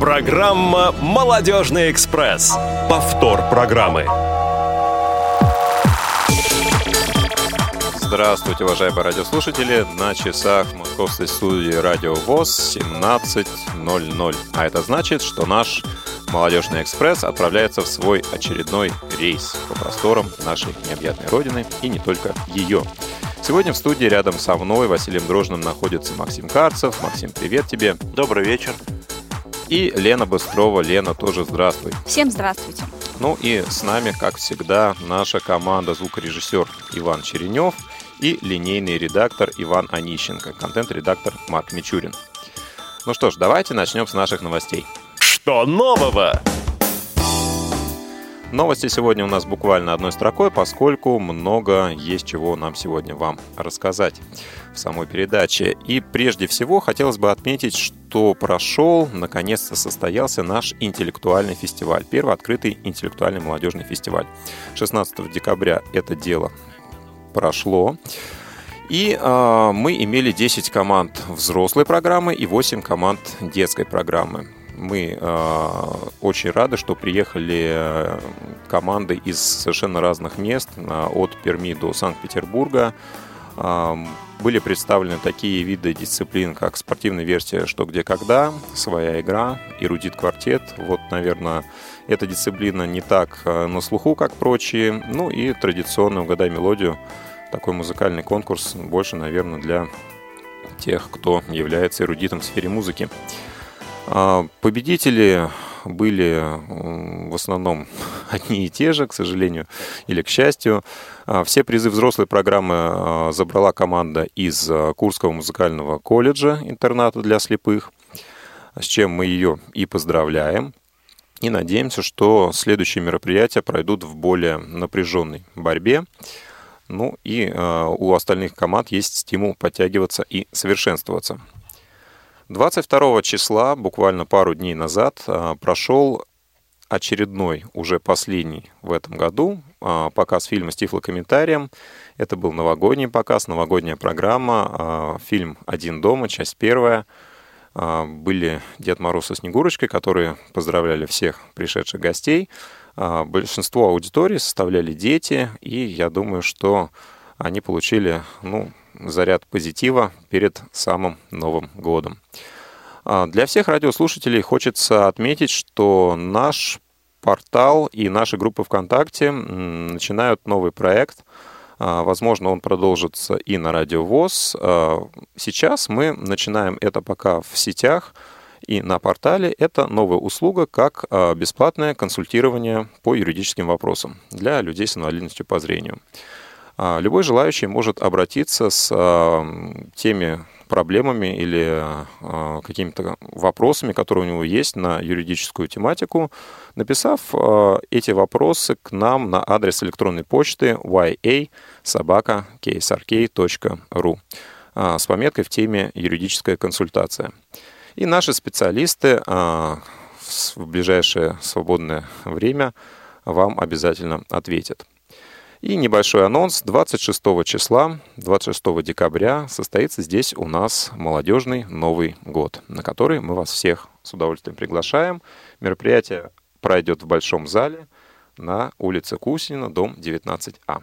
Программа «Молодежный экспресс». Повтор программы. Здравствуйте, уважаемые радиослушатели. На часах московской студии Радио ВОЗ 17.00. А это значит, что наш «Молодежный экспресс» отправляется в свой очередной рейс по просторам нашей необъятной Родины и не только ее. Сегодня в студии рядом со мной, Василием Дрожным, находится Максим Карцев. Максим, привет тебе. Добрый вечер. И Лена Быстрова. Лена, тоже здравствуй. Всем здравствуйте. Ну и с нами, как всегда, наша команда звукорежиссер Иван Черенев и линейный редактор Иван Онищенко, контент-редактор Марк Мичурин. Ну что ж, давайте начнем с наших новостей. Что нового? Новости сегодня у нас буквально одной строкой, поскольку много есть чего нам сегодня вам рассказать в самой передаче. И прежде всего хотелось бы отметить, что прошел, наконец-то состоялся наш интеллектуальный фестиваль. Первый открытый интеллектуальный молодежный фестиваль. 16 декабря это дело прошло. И э, мы имели 10 команд взрослой программы и 8 команд детской программы. Мы э, очень рады, что приехали э, команды из совершенно разных мест, от Перми до Санкт-Петербурга. Э, были представлены такие виды дисциплин, как спортивная версия «Что, где, когда», «Своя игра», «Эрудит квартет». Вот, наверное, эта дисциплина не так э, на слуху, как прочие. Ну и традиционно «Угадай мелодию». Такой музыкальный конкурс больше, наверное, для тех, кто является эрудитом в сфере музыки. А, победители были в основном одни и те же, к сожалению, или к счастью. А, все призы взрослой программы а, забрала команда из Курского музыкального колледжа интерната для слепых, с чем мы ее и поздравляем. И надеемся, что следующие мероприятия пройдут в более напряженной борьбе. Ну и у остальных команд есть стимул подтягиваться и совершенствоваться. 22 числа, буквально пару дней назад, а, прошел очередной, уже последний в этом году, а, показ фильма с тифлокомментарием. Это был новогодний показ, новогодняя программа, а, фильм «Один дома», часть первая. Были Дед Мороз со Снегурочкой, которые поздравляли всех пришедших гостей. Большинство аудитории составляли дети, и я думаю, что они получили ну, заряд позитива перед самым Новым годом. А, для всех радиослушателей хочется отметить, что наш портал и наши группы ВКонтакте начинают новый проект. А, возможно, он продолжится и на Радио ВОЗ. А, сейчас мы начинаем это пока в сетях и на портале. Это новая услуга, как бесплатное консультирование по юридическим вопросам для людей с инвалидностью по зрению. А, любой желающий может обратиться с а, теми проблемами или а, какими-то вопросами, которые у него есть на юридическую тематику, написав эти вопросы к нам на адрес электронной почты ya.sobaka.ksrk.ru с пометкой в теме «Юридическая консультация». И наши специалисты в ближайшее свободное время вам обязательно ответят. И небольшой анонс. 26 числа, 26 декабря состоится здесь у нас молодежный Новый год, на который мы вас всех с удовольствием приглашаем. Мероприятие пройдет в Большом зале на улице Кусинина, дом 19А.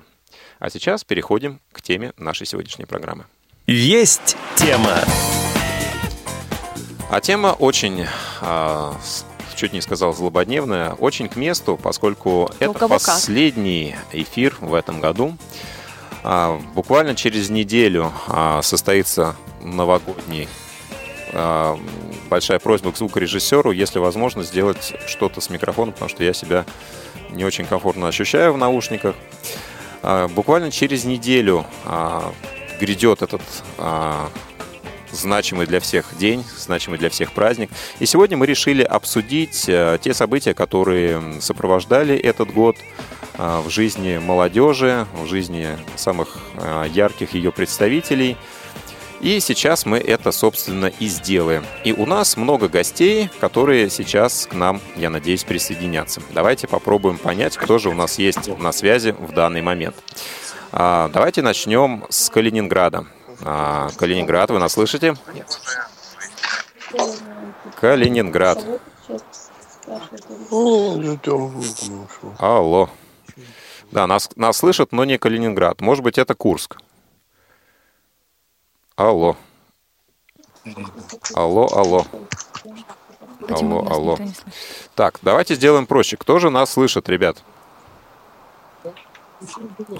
А сейчас переходим к теме нашей сегодняшней программы. Есть тема. А тема очень а, чуть не сказал злободневная, очень к месту, поскольку ну, это последний как. эфир в этом году. А, буквально через неделю а, состоится новогодний. А, большая просьба к звукорежиссеру, если возможно, сделать что-то с микрофоном, потому что я себя не очень комфортно ощущаю в наушниках. Буквально через неделю грядет этот значимый для всех день, значимый для всех праздник. И сегодня мы решили обсудить э, те события, которые сопровождали этот год э, в жизни молодежи, в жизни самых э, ярких ее представителей. И сейчас мы это, собственно, и сделаем. И у нас много гостей, которые сейчас к нам, я надеюсь, присоединятся. Давайте попробуем понять, кто же у нас есть на связи в данный момент. А, давайте начнем с Калининграда. А, Калининград, вы нас слышите? Калининград. Алло. Да, нас, нас слышат, но не Калининград. Может быть, это Курск. Алло. Алло, алло. Алло, алло. Так, давайте сделаем проще. Кто же нас слышит, ребят?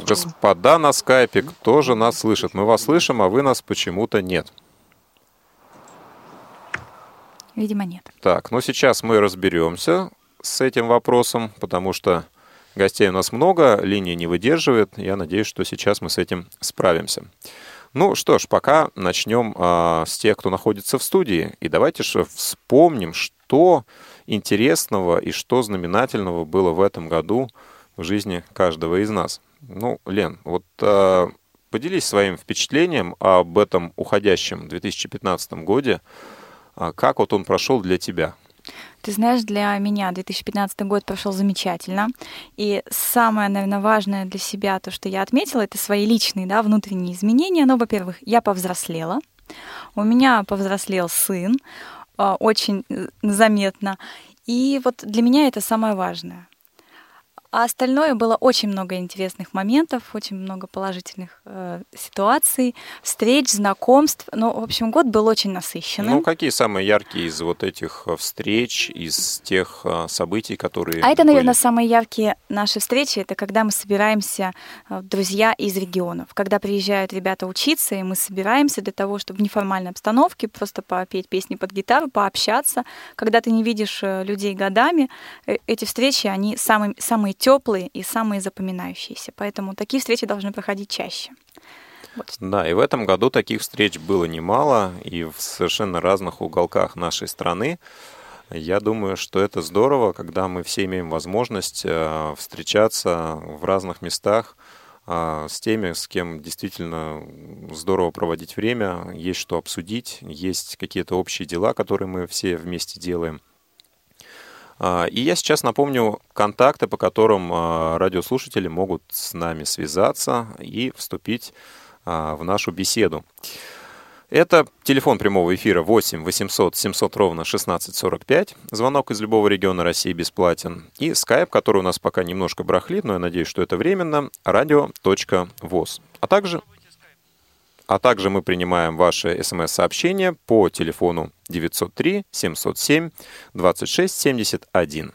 Господа на скайпе, кто же нас слышит? Мы вас слышим, а вы нас почему-то нет. Видимо, нет. Так, ну сейчас мы разберемся с этим вопросом, потому что гостей у нас много, линия не выдерживает. Я надеюсь, что сейчас мы с этим справимся. Ну что ж, пока начнем а, с тех, кто находится в студии. И давайте же вспомним, что интересного и что знаменательного было в этом году в жизни каждого из нас. Ну, Лен, вот а, поделись своим впечатлением об этом уходящем 2015 годе. А, как вот он прошел для тебя? Ты знаешь, для меня 2015 год прошел замечательно. И самое, наверное, важное для себя, то, что я отметила, это свои личные, да, внутренние изменения. Ну, во-первых, я повзрослела. У меня повзрослел сын а, очень э, заметно. И вот для меня это самое важное. А остальное было очень много интересных моментов, очень много положительных э, ситуаций, встреч, знакомств. Ну, в общем, год был очень насыщенным. Ну, какие самые яркие из вот этих э, встреч, из тех э, событий, которые. А это, были? наверное, самые яркие наши встречи. Это когда мы собираемся, э, друзья из регионов. Когда приезжают ребята учиться, и мы собираемся для того, чтобы в неформальной обстановке просто попеть песни под гитару, пообщаться. Когда ты не видишь э, людей годами, э, эти встречи, они самые, самые теплые и самые запоминающиеся. Поэтому такие встречи должны проходить чаще. Вот. Да, и в этом году таких встреч было немало, и в совершенно разных уголках нашей страны. Я думаю, что это здорово, когда мы все имеем возможность э, встречаться в разных местах э, с теми, с кем действительно здорово проводить время, есть что обсудить, есть какие-то общие дела, которые мы все вместе делаем. А, и я сейчас напомню контакты, по которым а, радиослушатели могут с нами связаться и вступить а, в нашу беседу. Это телефон прямого эфира 8 800 700 ровно 1645. Звонок из любого региона России бесплатен. И скайп, который у нас пока немножко брахлит, но я надеюсь, что это временно, радио.воз. А также а также мы принимаем ваши смс-сообщения по телефону 903 707 26 71.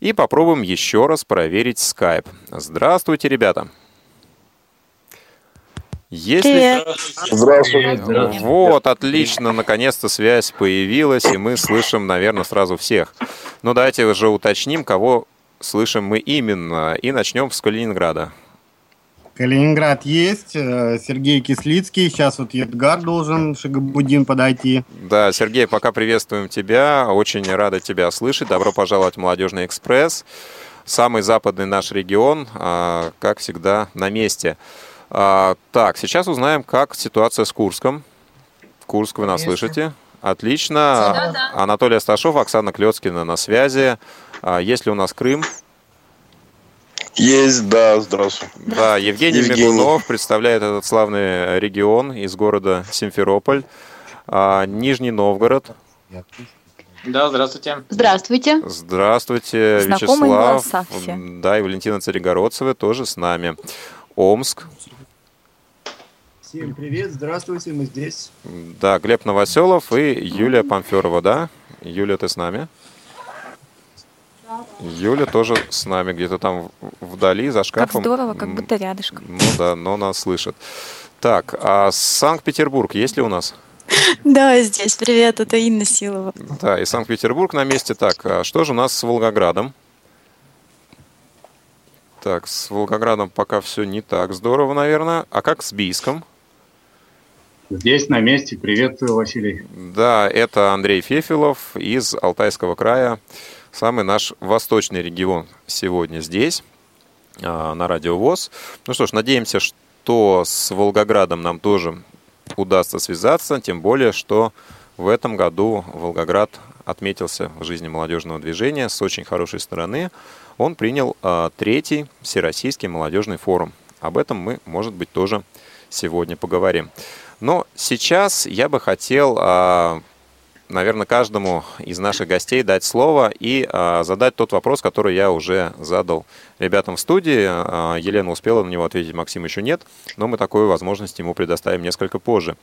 И попробуем еще раз проверить Skype. Здравствуйте, ребята! Если... Здравствуйте. Вот, отлично, наконец-то связь появилась, и мы слышим, наверное, сразу всех. Ну, давайте уже уточним, кого слышим мы именно, и начнем с Калининграда. Калининград есть, э, Сергей Кислицкий, сейчас вот Едгар должен, Шагабудин подойти. Да, Сергей, пока приветствуем тебя, очень рада тебя слышать, добро пожаловать в Молодежный экспресс, самый западный наш регион, а, как всегда, на месте. А, так, сейчас узнаем, как ситуация с Курском. Курск, вы нас слышите? Отлично. Да, да. Анатолий Асташов, Оксана Клецкина на связи. А, есть ли у нас Крым? Есть, да, здравствуйте. Да, Евгений, Евгений Мигунов представляет этот славный регион из города Симферополь. А, Нижний Новгород. Да, здравствуйте. Здравствуйте. Здравствуйте, Знакомые Вячеслав. Все. Да, и Валентина Царегородцева тоже с нами. Омск. Всем привет, здравствуйте, мы здесь. Да, Глеб Новоселов и Юлия Памферова, да? Юлия, ты с нами? Юля тоже с нами где-то там вдали, за шкафом. Как здорово, как будто рядышком. Ну да, но нас слышат. Так, а Санкт-Петербург есть ли у нас? Да, здесь. Привет, это Инна Силова. Да, и Санкт-Петербург на месте. Так, а что же у нас с Волгоградом? Так, с Волгоградом пока все не так здорово, наверное. А как с Бийском? Здесь на месте. Привет, Василий. Да, это Андрей Фефилов из Алтайского края самый наш восточный регион сегодня здесь, а, на Радио ВОЗ. Ну что ж, надеемся, что с Волгоградом нам тоже удастся связаться, тем более, что в этом году Волгоград отметился в жизни молодежного движения с очень хорошей стороны. Он принял а, третий Всероссийский молодежный форум. Об этом мы, может быть, тоже сегодня поговорим. Но сейчас я бы хотел а, наверное, каждому из наших гостей дать слово и а, задать тот вопрос, который я уже задал ребятам в студии. А, Елена успела на него ответить, Максим еще нет, но мы такую возможность ему предоставим несколько позже.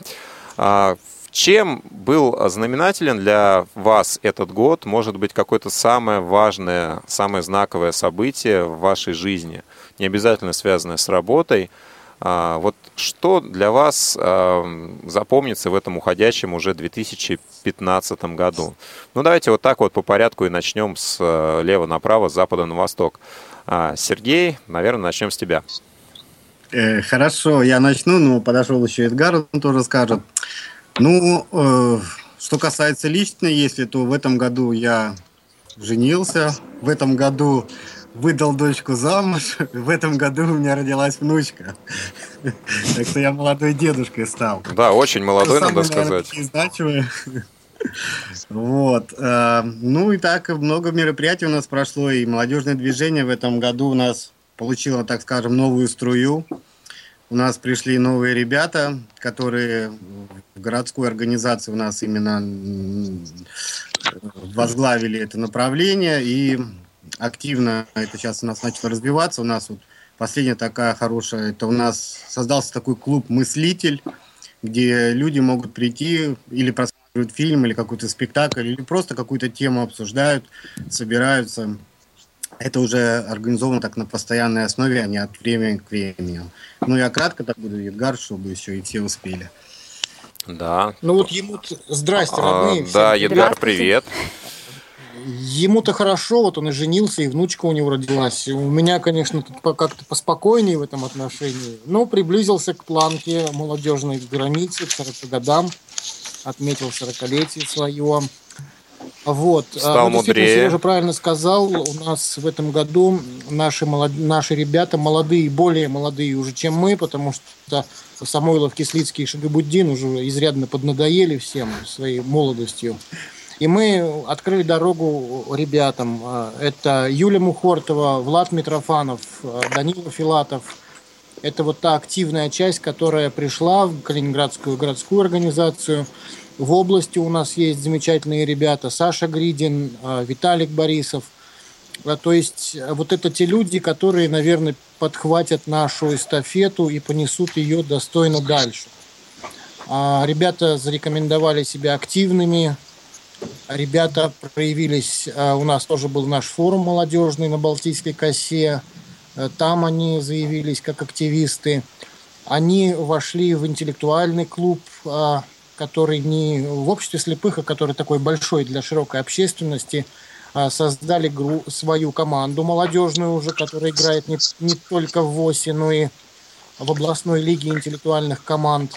А, чем был знаменателен для вас этот год? Может быть, какое-то самое важное, самое знаковое событие в вашей жизни, не обязательно связанное с работой – вот что для вас а, запомнится в этом уходящем уже 2015 году? Ну, давайте вот так вот по порядку и начнем с а, лева направо, с запада на восток. Сергей, наверное, начнем с тебя. Э, хорошо, я начну, но подошел еще Эдгар, он тоже скажет. Ну, э, что касается лично, если то в этом году я женился, в этом году выдал дочку замуж. В этом году у меня родилась внучка. Так что я молодой дедушкой стал. Да, очень молодой, надо сказать. Вот. Э, ну и так много мероприятий у нас прошло, и молодежное движение в этом году у нас получило, так скажем, новую струю. У нас пришли новые ребята, которые в городской организации у нас именно возглавили это направление, и активно это сейчас у нас начало развиваться. У нас вот последняя такая хорошая, это у нас создался такой клуб «Мыслитель», где люди могут прийти или просматривают фильм, или какой-то спектакль, или просто какую-то тему обсуждают, собираются. Это уже организовано так на постоянной основе, а не от времени к времени. Ну, я кратко так буду, Едгар, чтобы еще и все успели. Да. Ну вот ему... Здрасте, родные. А, да, Едгар, привет. Ему-то хорошо, вот он и женился, и внучка у него родилась. У меня, конечно, тут как-то поспокойнее в этом отношении. Но приблизился к планке молодежной границы, к 40 годам. Отметил 40-летие свое. Вот. А, Стал ну, мудрее. Сережа правильно сказал, у нас в этом году наши, молод... наши ребята молодые, более молодые уже, чем мы, потому что Самойлов, Кислицкий и Шагабуддин уже изрядно поднадоели всем своей молодостью. И мы открыли дорогу ребятам. Это Юлия Мухортова, Влад Митрофанов, Данила Филатов. Это вот та активная часть, которая пришла в Калининградскую городскую организацию. В области у нас есть замечательные ребята. Саша Гридин, Виталик Борисов. То есть вот это те люди, которые, наверное, подхватят нашу эстафету и понесут ее достойно дальше. Ребята зарекомендовали себя активными, Ребята проявились, а, у нас тоже был наш форум молодежный на Балтийской косе, э, там они заявились как активисты. Они вошли в интеллектуальный клуб, а, который не в обществе слепых, а который такой большой для широкой общественности, а, создали свою команду молодежную уже, которая играет не, не только в ВОСе, но и в областной лиге интеллектуальных команд.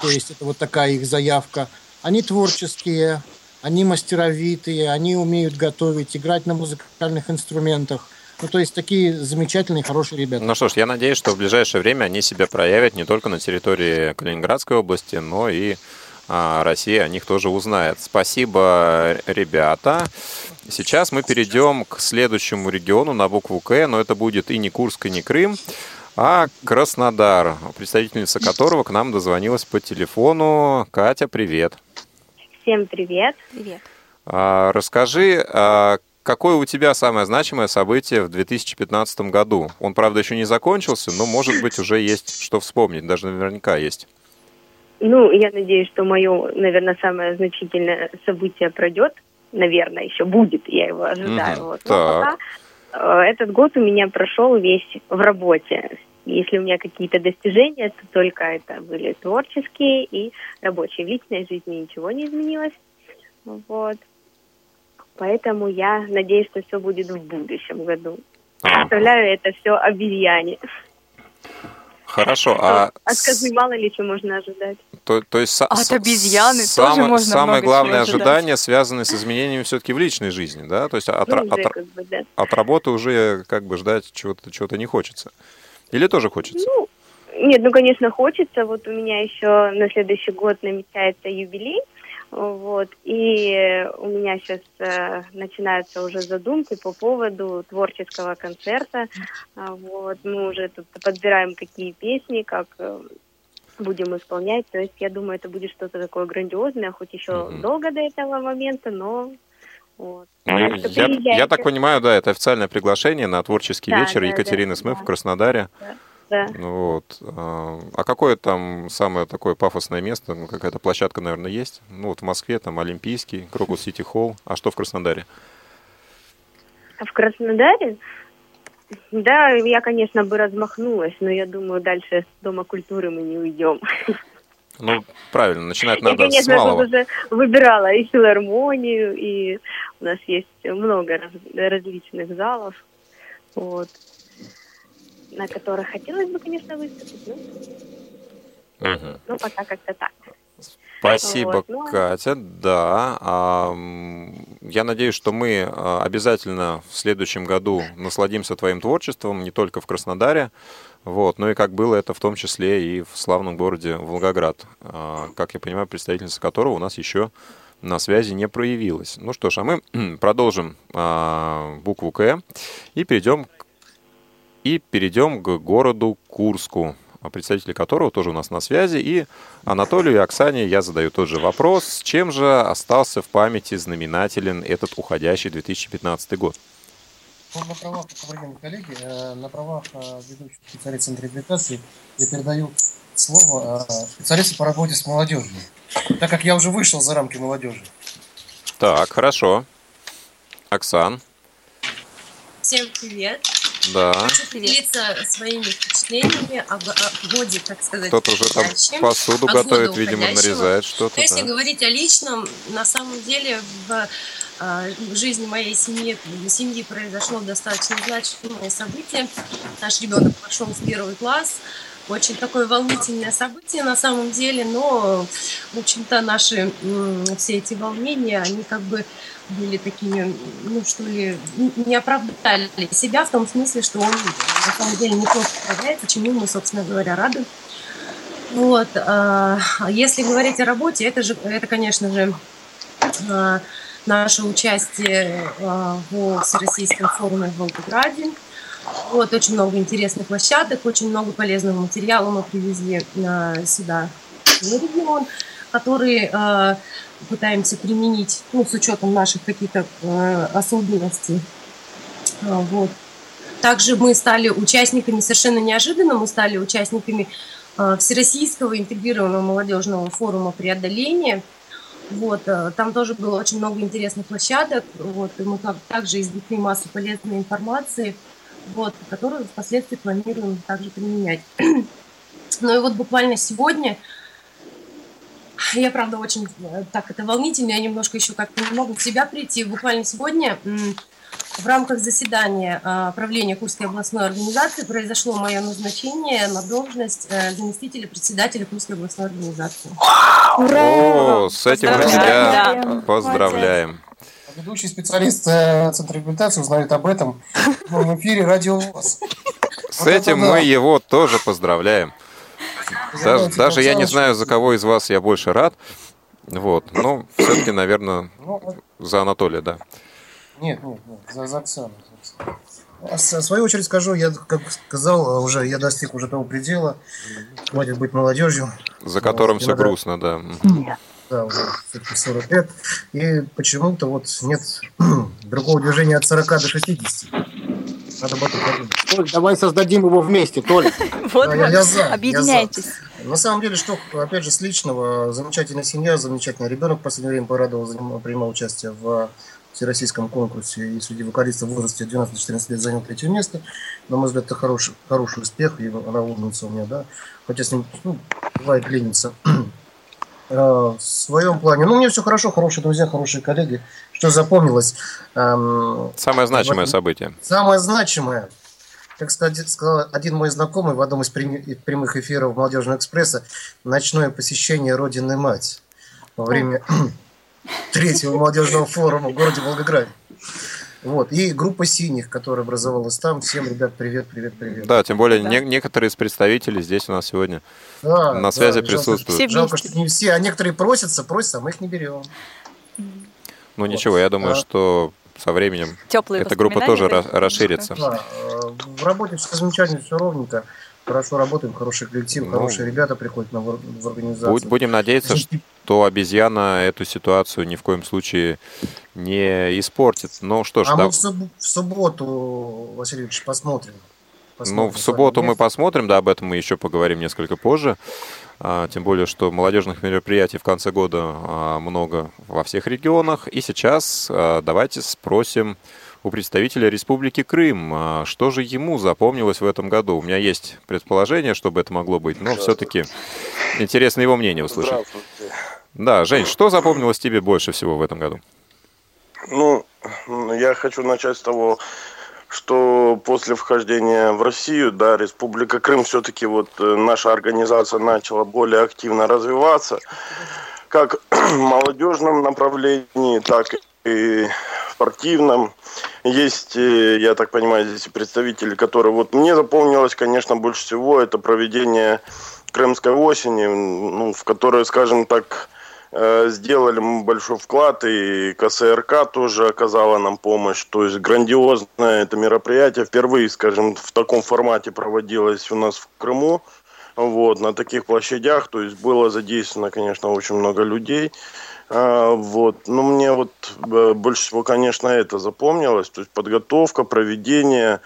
То есть это вот такая их заявка – они творческие, они мастеровитые, они умеют готовить, играть на музыкальных инструментах. Ну, то есть такие замечательные, хорошие ребята. Ну что ж, я надеюсь, что в ближайшее время они себя проявят не только на территории Калининградской области, но и а, Россия о них тоже узнает. Спасибо, ребята. Сейчас мы перейдем к следующему региону на букву К, но это будет и не Курск, и не Крым, а Краснодар, представительница которого к нам дозвонилась по телефону. Катя, привет. Всем привет. Привет. А, расскажи, а, какое у тебя самое значимое событие в 2015 году? Он, правда, еще не закончился, но, может быть, уже есть что вспомнить, даже наверняка есть. Ну, я надеюсь, что мое, наверное, самое значительное событие пройдет. Наверное, еще будет, я его ожидаю. Угу. Вот. Но так. пока э, этот год у меня прошел весь в работе. Если у меня какие-то достижения, то только это были творческие и рабочие. В личной жизни ничего не изменилось. Вот. Поэтому я надеюсь, что все будет в будущем году. Оставляю это все обезьяне. Хорошо, а... От козы мало ли что можно ожидать. То, то есть а от обезьяны сам, тоже можно Самое главное ожидание связано с изменениями все-таки в личной жизни, да? То есть от, ну, от, как бы, да. от работы уже как бы ждать чего-то чего не хочется. Или тоже хочется? Ну, нет, ну, конечно, хочется. Вот у меня еще на следующий год намечается юбилей. Вот, и у меня сейчас э, начинаются уже задумки по поводу творческого концерта. А, вот, мы уже тут подбираем какие песни, как э, будем исполнять. То есть я думаю, это будет что-то такое грандиозное, хоть еще mm-hmm. долго до этого момента, но вот. Ну, я, я так понимаю, да, это официальное приглашение на творческий да, вечер да, Екатерины да, Смыв да. в Краснодаре. Да. Да. Вот. А, а какое там самое такое пафосное место? Ну, какая-то площадка, наверное, есть? Ну, вот в Москве там Олимпийский, Крокус Сити Холл. А что в Краснодаре? В Краснодаре? Да, я, конечно, бы размахнулась, но я думаю, дальше с Дома культуры мы не уйдем. Ну, правильно, начинать надо я, конечно, с малого. Я, уже выбирала и филармонию, и у нас есть много раз, различных залов, вот, на которых хотелось бы, конечно, выступить, но, угу. но пока как-то так. Спасибо, вот, ну... Катя. Да, а, я надеюсь, что мы а, обязательно в следующем году насладимся твоим творчеством не только в Краснодаре, вот, но и как было это в том числе и в славном городе Волгоград, а, как я понимаю, представительница которого у нас еще на связи не проявилась. Ну что ж, а мы продолжим букву К и перейдем и перейдем к городу Курску представители которого тоже у нас на связи. И Анатолию и Оксане я задаю тот же вопрос. Чем же остался в памяти знаменателен этот уходящий 2015 год? Ну, на правах, уважаемые коллеги, э, на правах э, ведущего специалиста Центра реабилитации я передаю слово э, специалисту по работе с молодежью, так как я уже вышел за рамки молодежи. Так, хорошо. Оксан. Всем привет. Да. Хочу поделиться своими впечатлениями о, годе, так сказать. Кто-то уже там посуду готовит, видимо, нарезает что-то. Но если да. говорить о личном, на самом деле в, в жизни моей семьи, семьи произошло достаточно значимое событие. Наш ребенок пошел в первый класс. Очень такое волнительное событие на самом деле, но, в общем-то, наши все эти волнения, они как бы были такими, ну что ли, не оправдали себя в том смысле, что он на самом деле неплохо справляется, чему мы, собственно говоря, рады. Вот. А если говорить о работе, это же, это, конечно же, а, наше участие а, в Всероссийском форуме в Волгограде. Вот, очень много интересных площадок, очень много полезного материала мы привезли сюда, в регион, который пытаемся применить, ну, с учетом наших каких-то э, особенностей. Вот. Также мы стали участниками, совершенно неожиданно, мы стали участниками э, Всероссийского интегрированного молодежного форума преодоления. Вот, э, там тоже было очень много интересных площадок. Вот, и мы также извлекли массу полезной информации, вот, которую впоследствии планируем также применять. Ну и вот буквально сегодня я, правда, очень э, так это волнительно, я немножко еще как-то не могу в себя прийти. Буквально сегодня в рамках заседания а, правления Курской областной организации произошло мое назначение на должность э, заместителя председателя Курской областной организации. Ура! О, с этим мы тебя поздравляем. Ведущий специалист э, Центра реабилитации узнает об этом в эфире радио ВОЗ. С этим мы его тоже поздравляем. Даже, даже я не знаю, за кого из вас я больше рад. Вот. Но все-таки, наверное, ну, за Анатолия, да. Нет, нет, нет, за, за Оксану. А в свою очередь скажу, я, как сказал, уже я достиг уже того предела, хватит быть молодежью. За которым все грустно, да. Нет. Да, уже все-таки 40 лет. И почему-то вот нет другого движения от 40 до 60. Надо об этом подумать. Толь, давай создадим его вместе, Толя. Вот, я, я за, объединяйтесь. Я за. На самом деле, что, опять же, с личного, замечательная семья, замечательный ребенок в последнее время порадовал, принимал участие в всероссийском конкурсе и среди вокалистов в возрасте 12-14 лет занял третье место. На мой взгляд, это хороший, хороший успех, и она умница у меня, да. Хотя с ним, ну, бывает ленится. А, в своем плане. Ну, мне все хорошо, хорошие друзья, хорошие коллеги. Что запомнилось? Самое значимое событие. Самое значимое. Как сказал один мой знакомый в одном из прямых эфиров Молодежного экспресса, ночное посещение Родины Мать во время третьего молодежного форума в городе Волгограде. Вот. И группа синих, которая образовалась там. Всем, ребят, привет, привет, привет. Да, тем более да. Не- некоторые из представителей здесь у нас сегодня да, на связи да, присутствуют. Жалко, жалко, что не все, а некоторые просятся, просятся, а мы их не берем. Ну вот. ничего, я думаю, а... что со временем Теплые эта группа тоже расширится. Да, в работе все замечательно, все ровненько. хорошо работаем, хороший коллектив, ну, хорошие ребята приходят на, в, организацию. Будем надеяться, что обезьяна эту ситуацию ни в коем случае не испортит. Ну что ж, а да... мы в, суб- в субботу, Василий Ильич, посмотрим. посмотрим. Ну, в субботу мы посмотрим, да, об этом мы еще поговорим несколько позже. А, тем более, что молодежных мероприятий в конце года а, много во всех регионах. И сейчас а, давайте спросим у представителя Республики Крым. Что же ему запомнилось в этом году? У меня есть предположение, чтобы это могло быть, но все-таки интересно его мнение услышать. Да, Жень, что запомнилось тебе больше всего в этом году? Ну, я хочу начать с того, что после вхождения в Россию, да, Республика Крым все-таки вот э, наша организация начала более активно развиваться, как в молодежном направлении, так и в спортивном. Есть, э, я так понимаю, здесь представители, которые вот мне запомнилось, конечно, больше всего это проведение Крымской осени, ну, в которой, скажем так, сделали мы большой вклад, и КСРК тоже оказала нам помощь. То есть грандиозное это мероприятие. Впервые, скажем, в таком формате проводилось у нас в Крыму. Вот, на таких площадях, то есть было задействовано, конечно, очень много людей. А, вот, но мне вот э, больше всего, конечно, это запомнилось, то есть подготовка, проведение,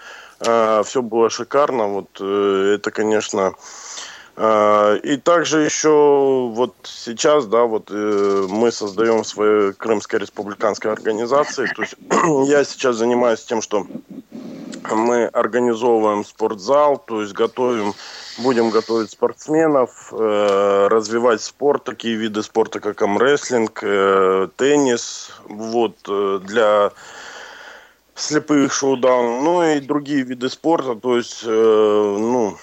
а, все было шикарно. Вот э, это, конечно, и также еще вот сейчас, да, вот э, мы создаем свою Крымская республиканская организация. То есть я сейчас занимаюсь тем, что мы организовываем спортзал, то есть готовим, будем готовить спортсменов, э, развивать спорт, такие виды спорта, как амрестлинг, э, теннис, вот, для слепых шоу-даун, ну и другие виды спорта, то есть, ну,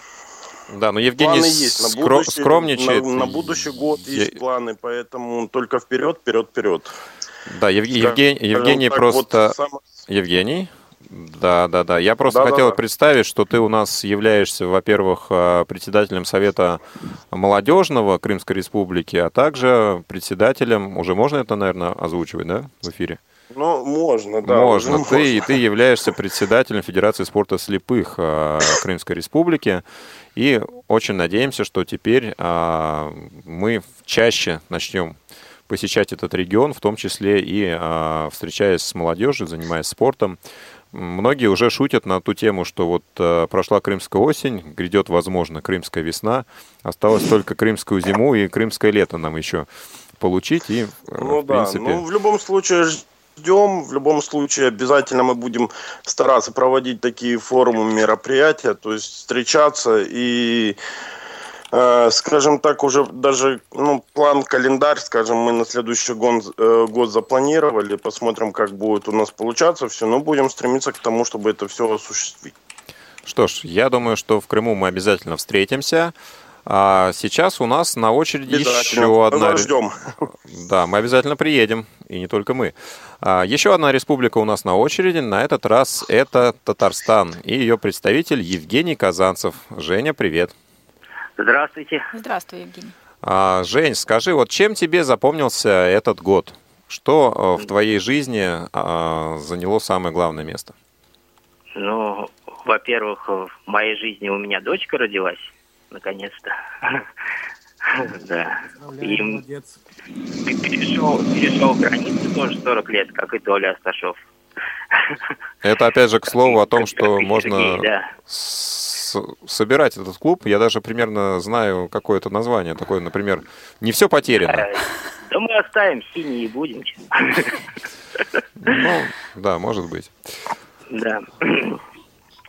да, но Евгений планы есть. На будущий, скромничает. На, на будущий год Я... есть планы, поэтому только вперед, вперед, вперед. Да, Ев... Евгений, Евгений так, просто... Вот сам... Евгений? Да, да, да. Я просто да, хотел да, да. представить, что ты у нас являешься, во-первых, э, председателем Совета молодежного Крымской Республики, а также председателем, уже можно это, наверное, озвучивать, да, в эфире? Ну, можно, да. Можно. Ты, можно. ты являешься председателем Федерации спорта слепых э, Крымской Республики. И очень надеемся, что теперь а, мы чаще начнем посещать этот регион, в том числе и а, встречаясь с молодежью, занимаясь спортом. Многие уже шутят на ту тему, что вот э, прошла крымская осень, грядет, возможно, крымская весна, осталось только крымскую зиму и крымское лето нам еще получить. И, ну в да, принципе... ну в любом случае ждем. В любом случае, обязательно мы будем стараться проводить такие форумы, мероприятия, то есть встречаться и э, скажем так, уже даже ну, план, календарь, скажем, мы на следующий год, э, год запланировали, посмотрим, как будет у нас получаться все, но будем стремиться к тому, чтобы это все осуществить. Что ж, я думаю, что в Крыму мы обязательно встретимся. А сейчас у нас на очереди еще одна... Ждем. Да, мы обязательно приедем, и не только мы. А, еще одна республика у нас на очереди. На этот раз это Татарстан и ее представитель Евгений Казанцев. Женя, привет. Здравствуйте. Здравствуй, Евгений. А, Жень, скажи, вот чем тебе запомнился этот год? Что э, в твоей жизни а, заняло самое главное место? Ну, во-первых, в моей жизни у меня дочка родилась наконец-то. Да. И перешел, перешел границу тоже 40 лет, как и Толя Асташов. Это опять же к слову о том, что можно собирать этот клуб. Я даже примерно знаю какое-то название. Такое, например, «Не все потеряно». Да мы оставим синие и будем. Ну, да, может быть. Да.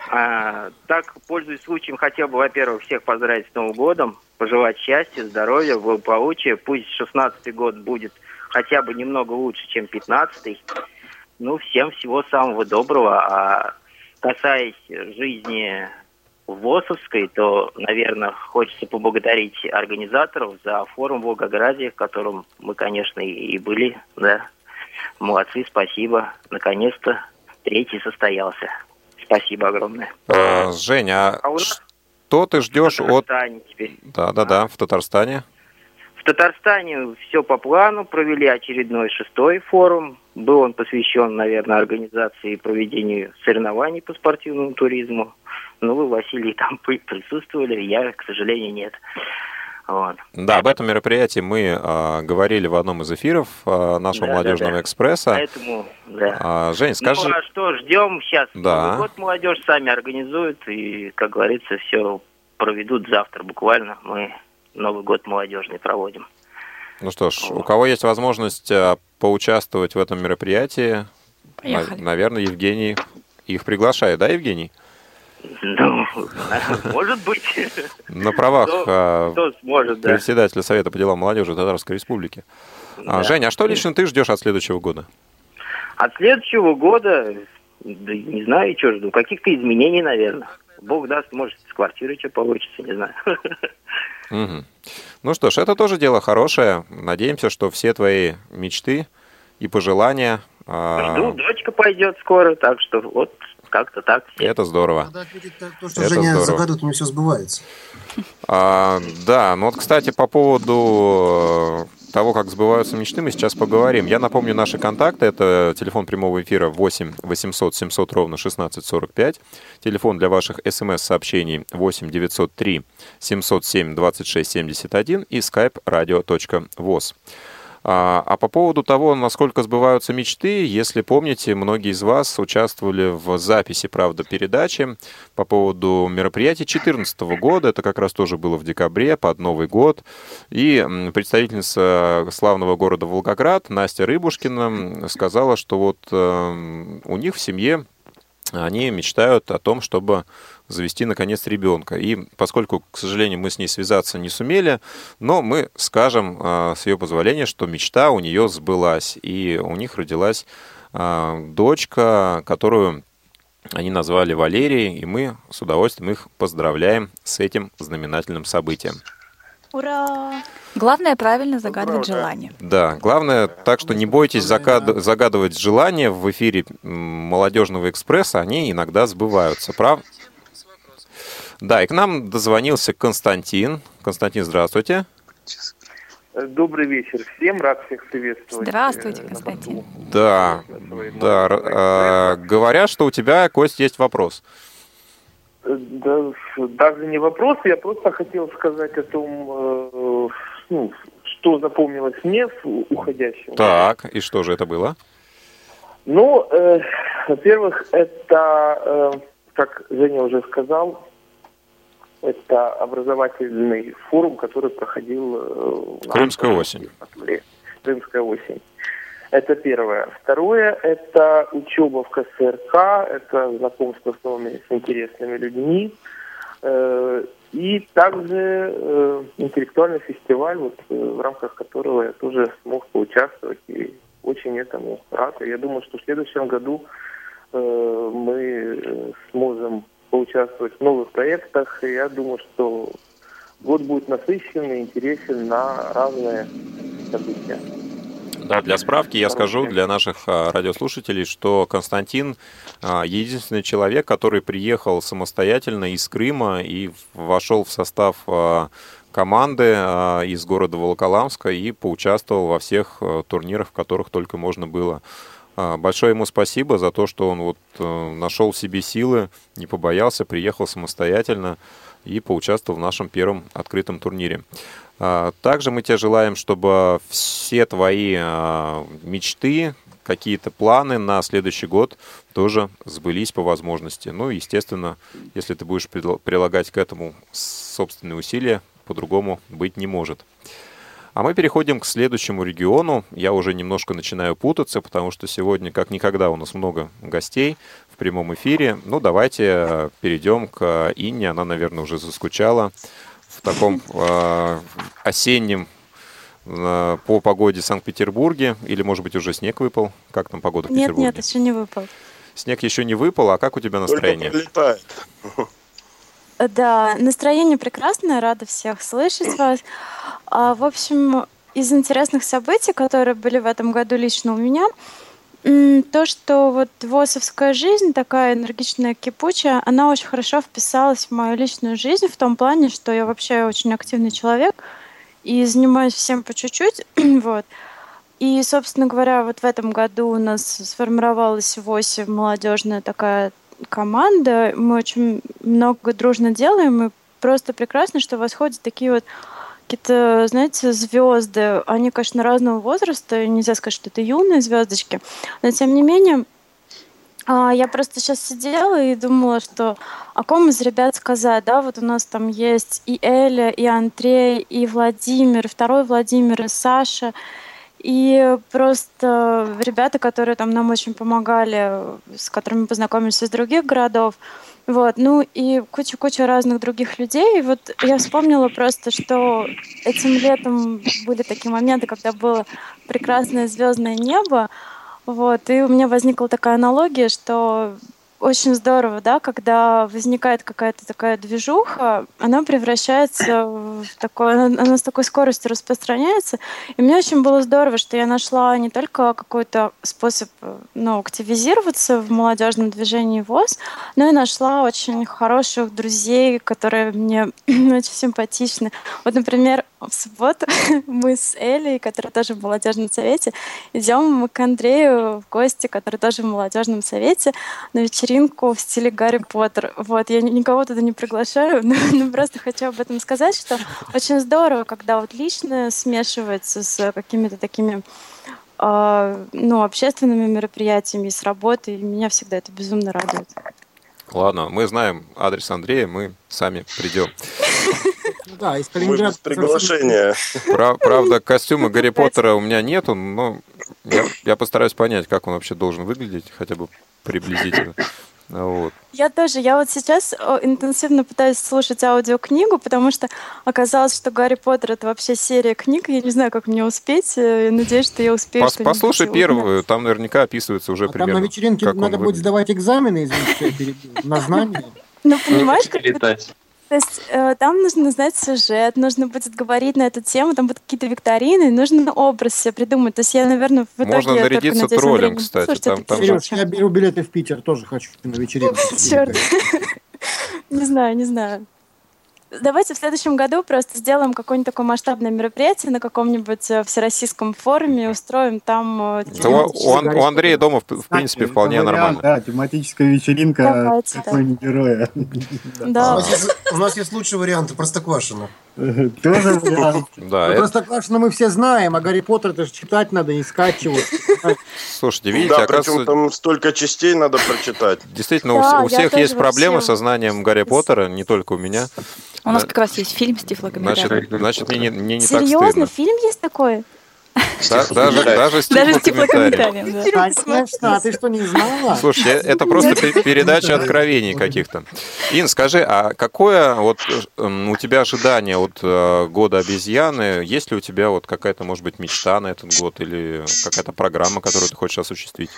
А, так, пользуясь случаем, хотел бы, во-первых, всех поздравить с Новым годом, пожелать счастья, здоровья, благополучия. Пусть 16-й год будет хотя бы немного лучше, чем 15-й. Ну, всем всего самого доброго. А касаясь жизни ВОСовской, то, наверное, хочется поблагодарить организаторов за форум в Волгограде, в котором мы, конечно, и были. Да. Молодцы, спасибо. Наконец-то третий состоялся. Спасибо огромное. А, Женя, а, а что ты ждешь от... Теперь. Да, да, да, в Татарстане. В Татарстане все по плану, провели очередной шестой форум. Был он посвящен, наверное, организации и проведению соревнований по спортивному туризму. Ну, вы, Василий, там присутствовали, я, к сожалению, нет. Вот. Да, об этом мероприятии мы э, говорили в одном из эфиров э, нашего да, молодежного да, да. экспресса. Поэтому, да. А, Жень, скажи. Ну а что, ждем сейчас. Да. Новый год молодежь сами организует и, как говорится, все проведут завтра буквально. Мы Новый год молодежный проводим. Ну что ж, вот. у кого есть возможность э, поучаствовать в этом мероприятии, Поехали. наверное, Евгений их приглашает, да, Евгений? Ну, может быть. На правах кто, а, кто сможет, да. председателя Совета по делам молодежи Татарской Республики. А, да. Женя, а что лично ты ждешь от следующего года? От следующего года, да, не знаю, что жду, каких-то изменений, наверное. Бог даст, может, с квартиры что получится, не знаю. Угу. Ну что ж, это тоже дело хорошее. Надеемся, что все твои мечты и пожелания... Жду, дочка пойдет скоро, так что вот как-то так. Это здорово. Надо ответить то, что это Женя здорово. загадывает, у него все сбывается. А, да, ну вот, кстати, по поводу э, того, как сбываются мечты, мы сейчас поговорим. Я напомню наши контакты. Это телефон прямого эфира 8 800 700 ровно 1645. Телефон для ваших смс-сообщений 8 903 707 26 71 и skype radio.voz. А, а по поводу того, насколько сбываются мечты, если помните, многие из вас участвовали в записи, правда, передачи по поводу мероприятий 2014 года. Это как раз тоже было в декабре, под Новый год. И представительница славного города Волгоград Настя Рыбушкина сказала, что вот э, у них в семье они мечтают о том, чтобы завести, наконец, ребенка. И поскольку, к сожалению, мы с ней связаться не сумели, но мы скажем а, с ее позволения, что мечта у нее сбылась. И у них родилась а, дочка, которую они назвали Валерией, и мы с удовольствием их поздравляем с этим знаменательным событием. Ура! Главное правильно загадывать Ура, желание. Да, главное так, что не бойтесь загад... загадывать желания в эфире молодежного экспресса, они иногда сбываются, прав? Да, и к нам дозвонился Константин. Константин, здравствуйте. Добрый вечер всем, рад всех приветствовать. Здравствуйте, э, Константин. Да, да. Э, говорят, что у тебя, Кость, есть вопрос. Э, да, даже не вопрос, я просто хотел сказать о том, ну, что запомнилось мне в уходящем. Так, и что же это было? Ну, э, во-первых, это, э, как Женя уже сказал, это образовательный форум, который проходил... Э, Крымская осень. Крымская осень. Это первое. Второе – это учеба в КСРК, это знакомство с новыми с интересными людьми. Э, и также э, интеллектуальный фестиваль, вот, в рамках которого я тоже смог поучаствовать и очень этому рад. И я думаю, что в следующем году мы сможем поучаствовать в новых проектах. И я думаю, что год будет насыщенный, интересен на разные события. Да, для справки я скажу для наших а, радиослушателей, что Константин а, единственный человек, который приехал самостоятельно из Крыма и вошел в состав а, команды из города Волоколамска и поучаствовал во всех турнирах, в которых только можно было. А, большое ему спасибо за то, что он вот э, нашел в себе силы, не побоялся, приехал самостоятельно и поучаствовал в нашем первом открытом турнире. А, также мы тебе желаем, чтобы все твои а, мечты, какие-то планы на следующий год тоже сбылись по возможности. Ну, естественно, если ты будешь прилагать к этому собственные усилия, по-другому быть не может. А мы переходим к следующему региону. Я уже немножко начинаю путаться, потому что сегодня, как никогда, у нас много гостей в прямом эфире. Ну, давайте э, перейдем к Инне. Она, наверное, уже заскучала в таком э, осеннем э, по погоде в Санкт-Петербурге. Или, может быть, уже снег выпал? Как там погода в нет, Петербурге? Нет, нет, еще не выпал. Снег еще не выпал, а как у тебя настроение? Только Да, настроение прекрасное, рада всех слышать вас. А, в общем, из интересных событий, которые были в этом году лично у меня, то, что вот ВОСовская жизнь, такая энергичная, кипучая, она очень хорошо вписалась в мою личную жизнь в том плане, что я вообще очень активный человек, и занимаюсь всем по чуть-чуть, вот. И, собственно говоря, вот в этом году у нас сформировалась 8 молодежная такая команда. Мы очень много дружно делаем, и просто прекрасно, что восходят такие вот какие-то, знаете, звезды. Они, конечно, разного возраста, нельзя сказать, что это юные звездочки, но тем не менее а, я просто сейчас сидела и думала, что о ком из ребят сказать, да, вот у нас там есть и Эля, и Андрей, и Владимир, второй Владимир, и Саша, и просто ребята, которые там нам очень помогали, с которыми познакомились из других городов, вот, ну и куча-куча разных других людей. И вот я вспомнила просто, что этим летом были такие моменты, когда было прекрасное звездное небо, вот, и у меня возникла такая аналогия, что очень здорово, да, когда возникает какая-то такая движуха, она превращается в такое, она, с такой скоростью распространяется. И мне очень было здорово, что я нашла не только какой-то способ ну, активизироваться в молодежном движении ВОЗ, но и нашла очень хороших друзей, которые мне очень симпатичны. Вот, например, в субботу мы с Элей, которая тоже в молодежном совете, идем к Андрею в гости, который тоже в молодежном совете, на вечеринку в стиле Гарри Поттер. Вот, я никого туда не приглашаю, но, но просто хочу об этом сказать, что очень здорово, когда вот личное смешивается с какими-то такими э, ну, общественными мероприятиями, с работой, и меня всегда это безумно радует. Ладно, мы знаем адрес Андрея, мы сами придем. Да, из Калининграда. приглашение. Правда, костюма Гарри Поттера у меня нету, но я, я постараюсь понять, как он вообще должен выглядеть, хотя бы приблизительно. Вот. Я тоже. Я вот сейчас интенсивно пытаюсь слушать аудиокнигу, потому что оказалось, что Гарри Поттер это вообще серия книг. Я не знаю, как мне успеть. Я надеюсь, что я успею. Пос послушай первую, там наверняка описывается уже а примерно. Там на вечеринке надо будет сдавать экзамены, извините, на знания. Ну, понимаешь, как то есть э, там нужно знать сюжет, нужно будет говорить на эту тему, там будут какие-то викторины, нужно образ себе придумать. То есть я, наверное, в итоге... Можно нарядиться надеюсь, троллем, кстати. Слушайте, там, там Сереж, я беру билеты в Питер, тоже хочу на вечеринку. Черт. Не знаю, не знаю. Давайте в следующем году просто сделаем какое-нибудь такое масштабное мероприятие на каком-нибудь э, всероссийском форуме, устроим там... Э, у, у, Андрея дома, в, в принципе, Кстати, вполне нормально. Да, тематическая вечеринка Давайте, какой да. героя. Да. У, нас есть, у нас есть лучший вариант, Простоквашино. Тоже вариант. Да, ну, Простоквашино мы все знаем, а Гарри Поттер это же читать надо, не скачивать. Слушайте, видите, да, причем там столько частей надо прочитать. Действительно, у, всех есть проблемы со знанием Гарри Поттера, не только у меня. У нас как раз есть фильм с тифлокомментарием. Значит, значит мне, не, мне не Серьезно? так стыдно. Фильм есть такой? Да, даже, даже с Даже тифлокомментарием, да. Конечно, а ты что, не знала? Слушай, это просто передача откровений каких-то. Ин, скажи, а какое вот у тебя ожидание от э, года обезьяны? Есть ли у тебя вот какая-то, может быть, мечта на этот год или какая-то программа, которую ты хочешь осуществить?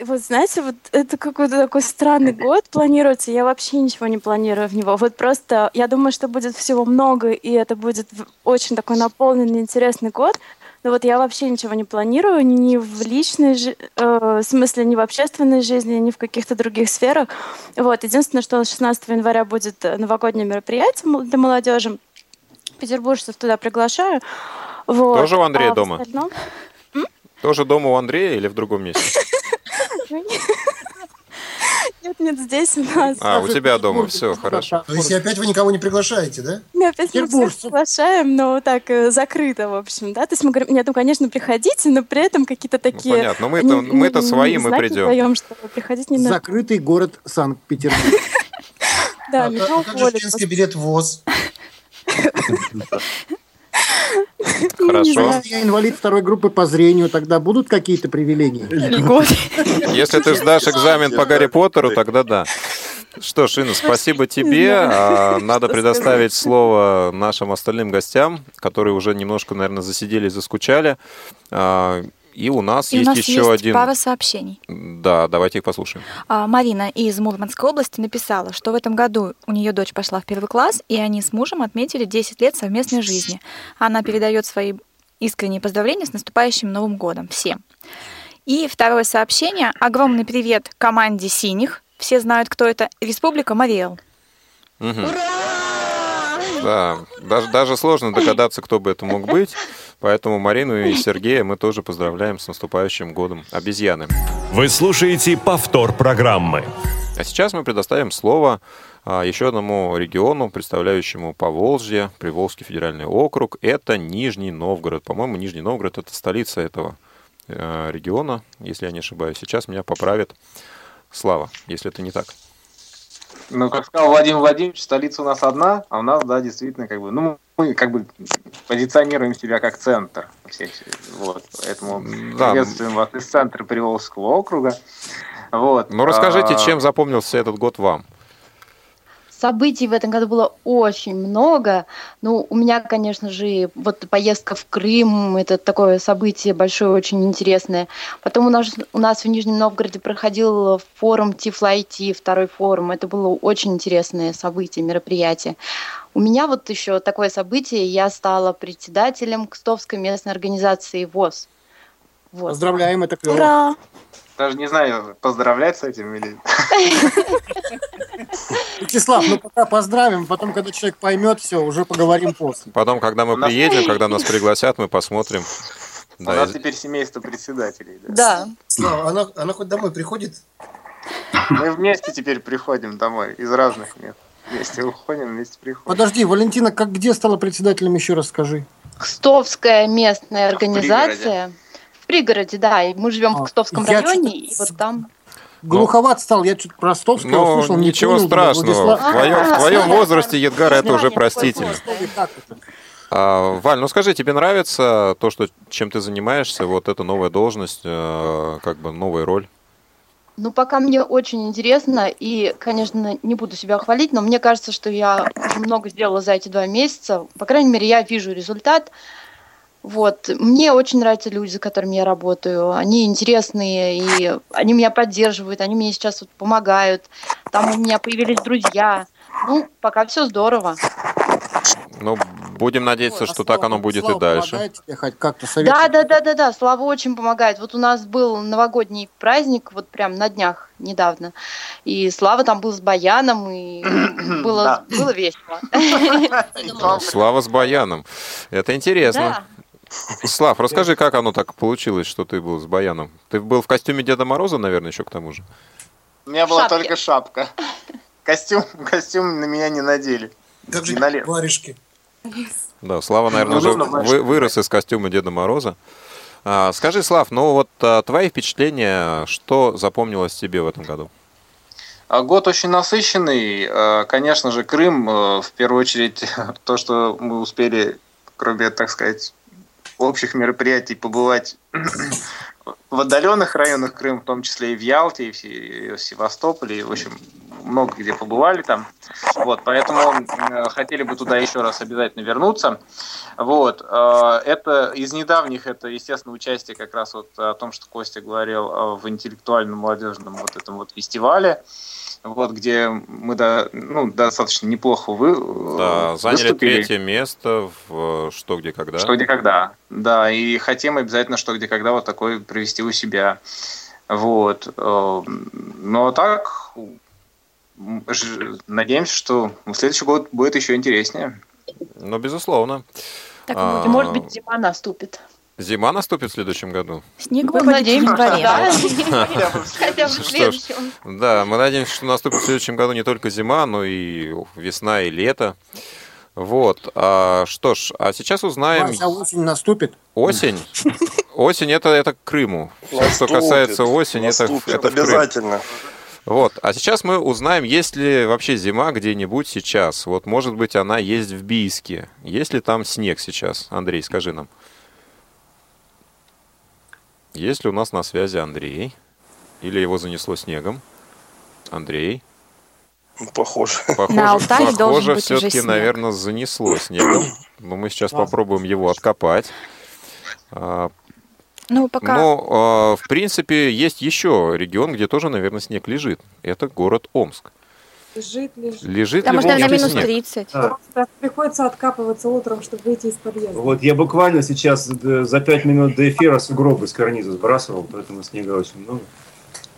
Вот знаете, вот это какой-то такой странный год планируется. Я вообще ничего не планирую в него. Вот просто я думаю, что будет всего много, и это будет очень такой наполненный, интересный год. Но вот я вообще ничего не планирую ни в личной жи- э, смысле, ни в общественной жизни, ни в каких-то других сферах. Вот. Единственное, что 16 января будет новогоднее мероприятие для молодежи. Петербуржцев туда приглашаю. Вот. Тоже у Андрея а дома? Остальном... Тоже дома у Андрея или в другом месте? Нет, нет, здесь у нас. А, у тебя дома, все, хорошо. То есть опять вы никого не приглашаете, да? Мы опять мы всех приглашаем, но так э, закрыто, в общем, да. То есть мы говорим, нет, ну, конечно, приходите, но при этом какие-то Ну, такие... понятно, но мы-то, мы-то свои, мы придем. даем, что приходить не надо. Закрытый город Санкт-Петербург. Да, А Михаил как же членский билет ВОЗ? Хорошо. Если я инвалид второй группы по зрению, тогда будут какие-то привилегии? Если ты сдашь экзамен по Гарри Поттеру, тогда да. Что ж, Инна, спасибо тебе. А, Надо предоставить слово нашим остальным гостям, которые уже немножко, наверное, засидели, заскучали. И у нас И у есть нас еще есть один... пара сообщений. Да, давайте их послушаем. А, Марина из Мурманской области написала, что в этом году у нее дочь пошла в первый класс, и они с мужем отметили 10 лет совместной жизни. Она передает свои искренние поздравления с наступающим Новым годом всем. И второе сообщение. Огромный привет команде синих. Все знают, кто это. Республика Мариэл. Мгм. Да, даже, даже сложно догадаться, кто бы это мог быть. Поэтому Марину и Сергея мы тоже поздравляем с наступающим годом обезьяны. Вы слушаете повтор программы. А сейчас мы предоставим слово а, еще одному региону, представляющему Поволжье, Приволжский федеральный округ. Это Нижний Новгород. По-моему, Нижний Новгород – это столица этого э, региона, если я не ошибаюсь. Сейчас меня поправит Слава, если это не так. Ну, как сказал Владимир Владимирович, столица у нас одна, а у нас, да, действительно, как бы, ну, мы как бы позиционируем себя как центр всех, вот, поэтому да. приветствуем вас из центра Приволжского округа. Вот. Ну, расскажите, а... чем запомнился этот год вам? Событий в этом году было очень много. Ну, у меня, конечно же, вот поездка в Крым, это такое событие большое, очень интересное. Потом у нас, у нас в Нижнем Новгороде проходил форум Тифлайти, второй форум. Это было очень интересное событие, мероприятие. У меня вот еще такое событие, я стала председателем Кстовской местной организации ВОЗ. Вот. Поздравляем, это клево. Ура! Даже не знаю, поздравлять с этим или... Вячеслав, ну пока поздравим, потом, когда человек поймет, все, уже поговорим после. Потом, когда мы приедем, когда нас пригласят, мы посмотрим. У нас теперь семейство председателей. Да. Слава, она, она хоть домой приходит? Мы вместе теперь приходим домой, из разных мест. Вместе уходим, вместе приходим. Подожди, Валентина, как где стала председателем, еще раз скажи. Кстовская местная организация пригороде, да. И мы живем в а, Кстовском я районе, и вот там. Глуховат стал, я чуть про Стовского ну, слышал. Ничего не страшного. В твоем, в твоем возрасте, Едгар, это уже простительно. А, Валь, ну скажи, тебе нравится то, что, чем ты занимаешься, вот эта новая должность, э, как бы новая роль? Ну, пока мне очень интересно, и, конечно, не буду себя хвалить, но мне кажется, что я уже много сделала за эти два месяца. По крайней мере, я вижу результат. Вот. Мне очень нравятся люди, с которыми я работаю. Они интересные, и они меня поддерживают, они мне сейчас вот помогают. Там у меня появились друзья. Ну, пока все здорово. Ну, будем надеяться, вот, что а так оно будет Слава и дальше. Хоть как-то да, да, да, да, да. Слава очень помогает. Вот у нас был новогодний праздник, вот прям на днях недавно. И Слава там был с Баяном, и было, было весело. Слава с Баяном. Это интересно. Слав, расскажи, как оно так получилось, что ты был с Баяном? Ты был в костюме Деда Мороза, наверное, еще к тому же? У меня была только шапка. Костюм, костюм на меня не надели. Как же налет. варежки? Да, Слава, наверное, уже вы, вырос из костюма Деда Мороза. А, скажи, Слав, ну вот а, твои впечатления, что запомнилось тебе в этом году? А, год очень насыщенный. А, конечно же, Крым, в первую очередь, то, что мы успели, кроме, так сказать, общих мероприятий побывать в отдаленных районах Крыма, в том числе и в Ялте, и в Севастополе, и, в общем, много где побывали там. Вот, поэтому хотели бы туда еще раз обязательно вернуться. Вот, э, это из недавних, это, естественно, участие как раз вот о том, что Костя говорил э, в интеллектуальном молодежном вот этом вот фестивале вот, где мы да, ну, достаточно неплохо вы, да, заняли выступили. третье место в «Что, где, когда». «Что, где, когда», да, и хотим обязательно «Что, где, когда» вот такой провести у себя. Вот. Э, но так, надеемся, что следующий год будет еще интереснее. Ну, безусловно. Так, а... может быть, зима наступит. Зима наступит в следующем году? Снег мы надеемся, да. Хотя бы в следующем. Да, мы надеемся, что наступит в следующем году не только зима, но и весна и лето. Вот. А, что ж, а сейчас узнаем... А осень наступит? Осень? Осень это, это к Крыму. Все, что касается осени, это, это обязательно. Вот. А сейчас мы узнаем, есть ли вообще зима где-нибудь сейчас. Вот, может быть, она есть в Бийске. Есть ли там снег сейчас? Андрей, скажи нам. Есть ли у нас на связи Андрей? Или его занесло снегом? Андрей? Похоже. Похоже, на Алтае похоже все-таки, наверное, занесло снегом. Но мы сейчас попробуем его откопать. А, ну, пока... Но, а, в принципе, есть еще регион, где тоже, наверное, снег лежит. Это город Омск. Лежит, лежит. Лежит Там ли на минус 30. Да. Приходится откапываться утром, чтобы выйти из подъезда. Вот я буквально сейчас за пять минут до эфира сугробы с карниза сбрасывал, поэтому снега очень много.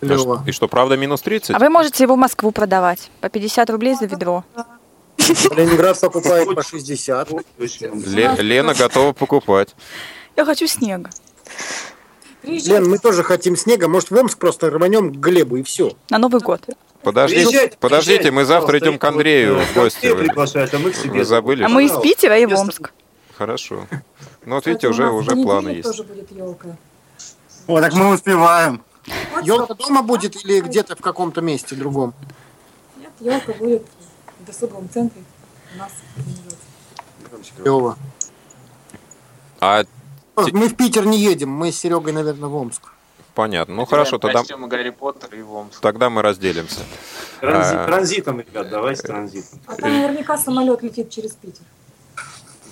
А что, и что, правда, минус 30? А вы можете его в Москву продавать по 50 рублей за ведро. Ленинград покупает по 60. Лена готова покупать. Я хочу снега. Лен, мы тоже хотим снега. Может, в Омск просто рванем к Глебу и все. На Новый год. Подождите, Приезжайте, подождите, приезжайте, мы завтра идем к Андрею Вот, в гости. Вы, приглашают, а мы к себе. вы забыли? А мы из Питера и в Омск. Хорошо. Ну, вот видите, уже, уже планы есть. тоже будет елка. О, так мы успеваем. Елка дома будет или где-то в каком-то месте другом? Нет, елка будет в досуговом центре у нас. Клево. А, Мы в Питер не едем, мы с Серегой, наверное, в Омск. Понятно. Ну, хорошо, тогда, Костюмы Гарри Поттера и в Омск. тогда мы разделимся. Транзи- А, Транзитом, ребят, давайте транзитом. А там наверняка самолет летит через Питер.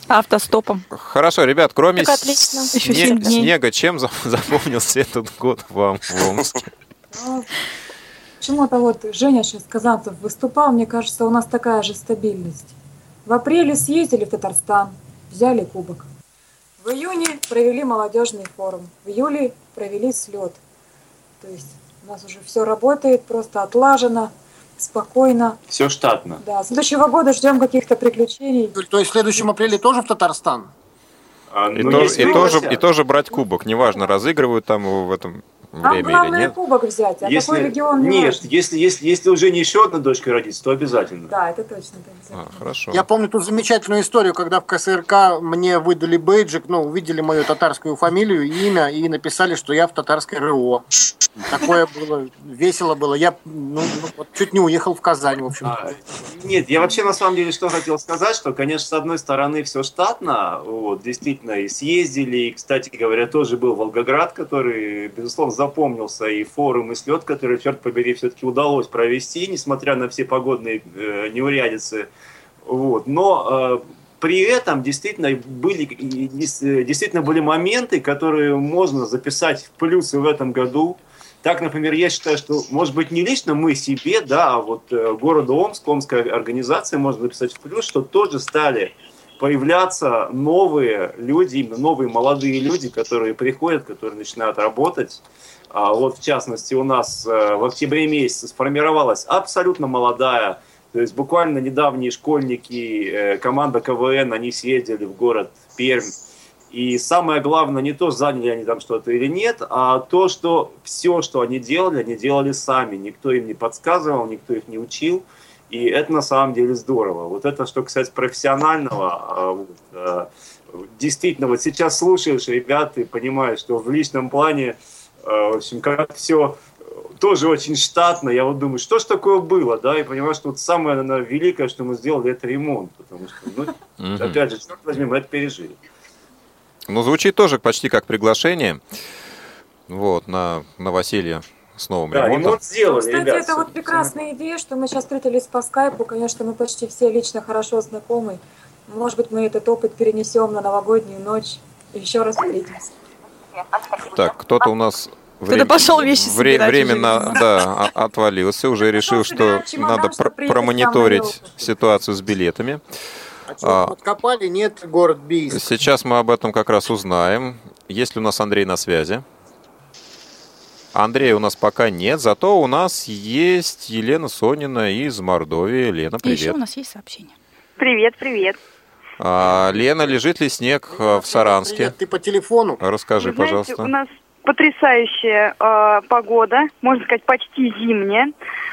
Автостопом. Хорошо, ребят, кроме Так отлично. с- Еще сне- снега, чем за- запомнился этот год вам в Омске? А Почему-то вот Женя сейчас Казанцев выступал, мне кажется, у нас такая же стабильность. В апреле съездили в Татарстан, взяли кубок. В июне провели молодежный форум, в июле провели слет. То есть у нас уже все работает, просто отлажено, спокойно. Все штатно. Да, следующего года ждем каких-то приключений. То есть в следующем апреле тоже в Татарстан? А, И, ну, тоже, если и, тоже, и тоже брать кубок. Неважно, разыгрывают там его в этом Нам время или главное нет. кубок взять, а Если- какой регион не Нет, важно. если, если, если уже не еще одна дочка родится, то обязательно. Да, это точно. это обязательно. А, хорошо. Я помню ту замечательную историю, когда в КСРК мне выдали бейджик, ну, увидели мою татарскую фамилию, имя и написали, что я в татарской РО. Такое было, весело было. Я ну, ну, вот чуть не уехал в Казань, в общем. А, Нет, я вообще на самом деле что хотел сказать, что, конечно, с одной стороны все штатно, вот, действительно, и съездили, и, кстати говоря, тоже был Волгоград, который, безусловно, запомнился, и форум, и слет, который, черт побери, все-таки удалось провести, несмотря на все погодные э, неурядицы. Вот. Но э, при этом действительно были, действительно были моменты, которые можно записать в плюсы в этом году. Так, например, я считаю, что, может быть, не лично мы себе, да, а вот э, городу Омск, Омская организация можно написать в плюс, что тоже стали появляться новые люди, именно новые молодые люди, которые приходят, которые начинают работать. А вот, в частности, у нас э, в октябре месяце сформировалась абсолютно молодая, то есть буквально недавние школьники, э, команда КВН, они съездили в город Пермь, и самое главное, не то, заняли они там что-то или нет, а то, что все, что они делали, они делали сами. Никто им не подсказывал, никто их не учил. И это на самом деле здорово. Вот это, что касается профессионального, а, вот, а, действительно, вот сейчас слушаешь ребят и понимаешь, что в личном плане, а, в общем, как все тоже очень штатно. Я вот думаю, что ж такое было, да, и понимаю, что вот самое, наверное, великое, что мы сделали, это ремонт. Потому что, ну, опять же, черт возьми, мы это пережили. Ну, звучит тоже почти как приглашение. Вот, на новоселье с новым Да, ремонтом. ремонт сделали, Кстати, ребят. это вот прекрасная идея, что мы сейчас встретились по скайпу. Конечно, мы почти все лично хорошо знакомы. Может быть, мы этот опыт перенесем на новогоднюю ночь и еще раз встретимся. Так, кто-то у нас Кто-то пошел вещи вре- собирать временно да, о- отвалился, уже решил, что надо чтобы пр- промониторить ситуацию с билетами. А что, подкопали? Нет, город Бийск. Сейчас мы об этом как раз узнаем. Есть ли у нас Андрей на связи? Андрея у нас пока нет, зато у нас есть Елена Сонина из Мордовии. Лена, И еще привет. у нас есть сообщение. Привет, привет. А, Лена, лежит ли снег а, в Саранске? Привет, ты по телефону? Расскажи, Вы знаете, пожалуйста. у нас потрясающая э, погода, можно сказать, почти зимняя.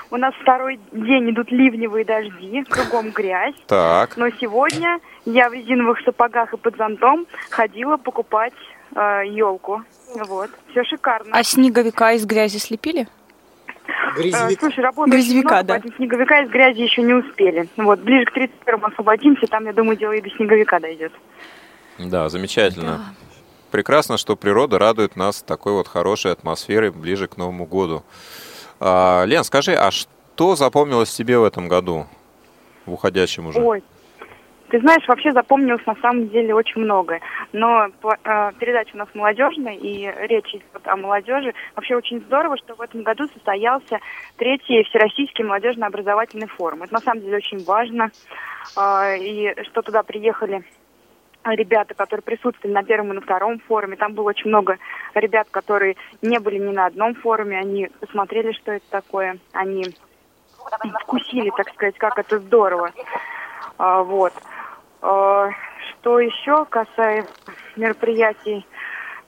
У нас второй день идут ливневые дожди, кругом грязь. Так. Но сегодня я в резиновых сапогах и под зонтом ходила покупать елку. Вот, все шикарно. А снеговика из грязи слепили? Э, слушай, работы очень Грязевика, много, да. поэтому снеговика из грязи еще не успели. Вот, ближе к 31 освободимся, там, я думаю, дело и до снеговика дойдет. Да, замечательно. Прекрасно, что природа радует нас такой вот хорошей атмосферой ближе к Новому году. А, Лен, скажи, а что запомнилось тебе в этом году, в уходящем уже? Ой, ты знаешь, вообще запомнилось на самом деле очень многое. Но э, передача у нас молодежная, и речь идет о молодежи. Вообще очень здорово, что в этом году состоялся третий Всероссийский молодежно-образовательный форум. Это на самом деле очень важно. Э, и что туда приехали ребята, которые присутствовали на первом и на втором форуме. Там было очень много ребят, которые не были ни на одном форуме. Они посмотрели, что это такое. Они вкусили, так сказать, как это здорово. А, вот. А, что еще касается мероприятий,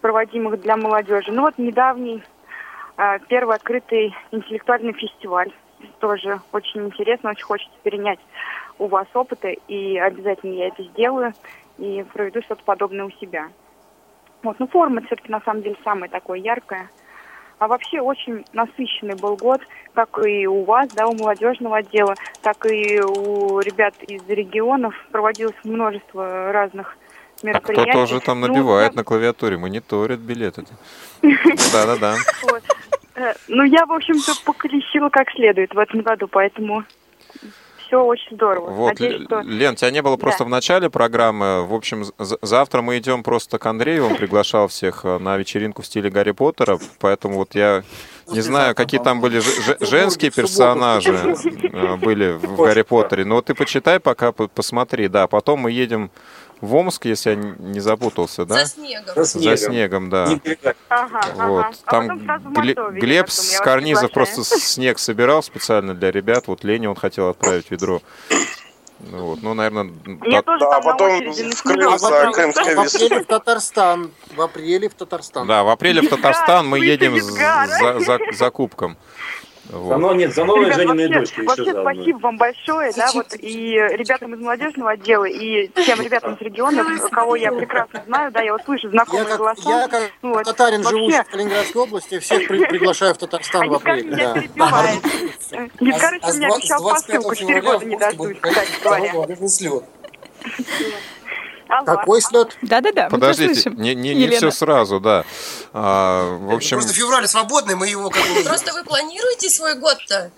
проводимых для молодежи? Ну вот недавний а, первый открытый интеллектуальный фестиваль. Тоже очень интересно, очень хочется перенять у вас опыты, и обязательно я это сделаю и проведу что-то подобное у себя. Вот, ну форма все-таки на самом деле самая такое яркая. А вообще очень насыщенный был год, как и у вас, да, у молодежного отдела, так и у ребят из регионов проводилось множество разных мероприятий. А кто тоже там набивает ну, на клавиатуре, мониторит билеты. Да-да-да. Э, ну, я, в общем-то, поколесила как следует в этом году, поэтому все очень здорово. Вот, Надеюсь, что... Лен, тебя не было просто да. в начале программы. В общем, завтра мы идем просто к Андрею. Он приглашал всех э, на вечеринку в стиле Гарри Поттера. Поэтому вот я не знаю, какие там были женские персонажи э, были в Гарри Поттере. Но ты почитай пока, посмотри. Да, потом мы едем в Омск, если я не запутался, да? За снегом. За снегом, За снегом да. Ага, вот. Ага. Там а Глеб, Глеб с карнизов просто снег собирал специально для ребят. Вот Лене он хотел отправить ведро. Ну, вот, ну, наверное... Я да, да, а потом в Крым за Крымской В апреле в Татарстан. В апреле в Татарстан. Да, в апреле в Татарстан мы едем за, за, за кубком. Вот. За, нет, за новые Жениной дочки Вообще еще спасибо вам большое, да, вот и ребятам из молодежного отдела, и тем ребятам из регионов, кого я прекрасно знаю, да, я вот слышу знакомые я как, голоса. Я как вот. татарин, Вообще... живущий в Калининградской области, всех при, приглашаю в Татарстан в апреле. Да. перебивает. Ильгарыч мне обещал посылку, 4 года не дождусь, кстати говоря. Какой слет? Да-да-да. Подождите, не, не, не все сразу, да. А, в общем... Просто февраль свободный, мы его как бы... Просто вы планируете свой год-то?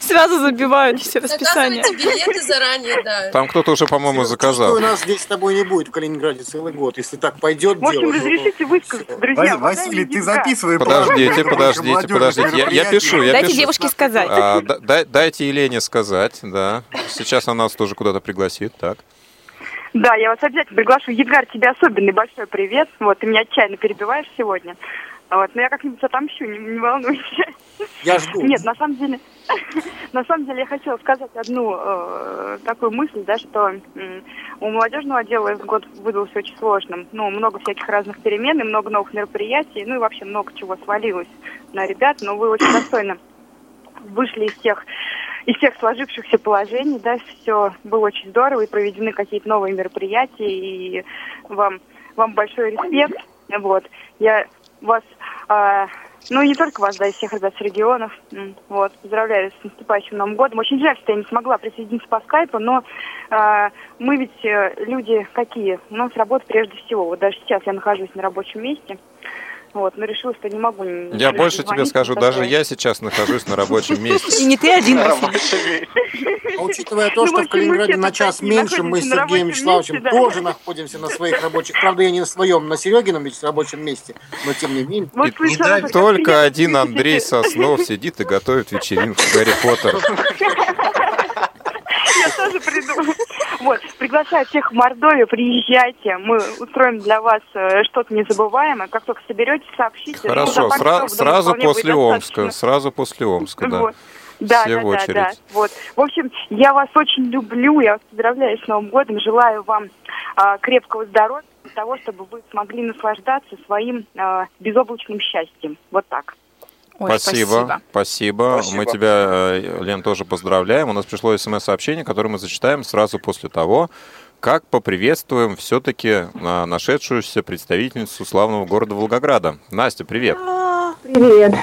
Сразу забивают все расписания. билеты заранее, да. Там кто-то уже, по-моему, заказал. У нас здесь с тобой не будет в Калининграде целый год, если так пойдет дело. В общем, разрешите высказаться, друзья. Василий, ты записывай. Подождите, подождите, подождите. Я, я пишу, я Дайте пишу. девушке сказать. А, да, дайте Елене сказать, да. Сейчас она нас тоже куда-то пригласит, так. Да, я вас обязательно приглашу. Едгар, тебе особенный большой привет. Вот, ты меня отчаянно перебиваешь сегодня. Вот, но я как-нибудь отомщу, не, не волнуйся. Я жду. Нет, на самом деле, на самом деле я хотела сказать одну э, такую мысль, да, что э, у молодежного отдела этот год выдался очень сложным. Ну, много всяких разных перемен и много новых мероприятий, ну и вообще много чего свалилось на ребят, но вы очень достойно вышли из тех из всех сложившихся положений, да, все было очень здорово, и проведены какие-то новые мероприятия, и вам, вам большой респект, вот. Я вас, э, ну, не только вас, да, и всех ребят с регионов, вот, поздравляю с наступающим Новым годом. Очень жаль, что я не смогла присоединиться по скайпу, но э, мы ведь э, люди какие? У нас работа прежде всего. Вот даже сейчас я нахожусь на рабочем месте, вот, но решила, что не могу. Я больше тебе скажу, даже я сейчас нахожусь на рабочем месте. И не ты один, А учитывая то, что в Калининграде на час меньше, мы с Сергеем Вячеславовичем тоже находимся на своих рабочих, правда, я не на своем, на Серегином рабочем месте, но тем не менее. Только один Андрей Соснов сидит и готовит вечеринку Гарри Поттера. Я тоже приду. Вот, приглашаю всех в Мордовию, приезжайте, мы устроим для вас э, что-то незабываемое. Как только соберетесь, сообщите. Ну, Хорошо, сра- сразу после Омска, сразу после Омска, да. Вот. Да, Все да, в очередь. да, да. Вот. В общем, я вас очень люблю, я вас поздравляю с Новым годом, желаю вам а, крепкого здоровья, для того, чтобы вы смогли наслаждаться своим а, безоблачным счастьем. Вот так. Ой, спасибо, спасибо, спасибо. Мы тебя, э, Лен, тоже поздравляем. У нас пришло смс-сообщение, которое мы зачитаем сразу после того, как поприветствуем все-таки а, нашедшуюся представительницу славного города Волгограда. Настя, привет. Привет.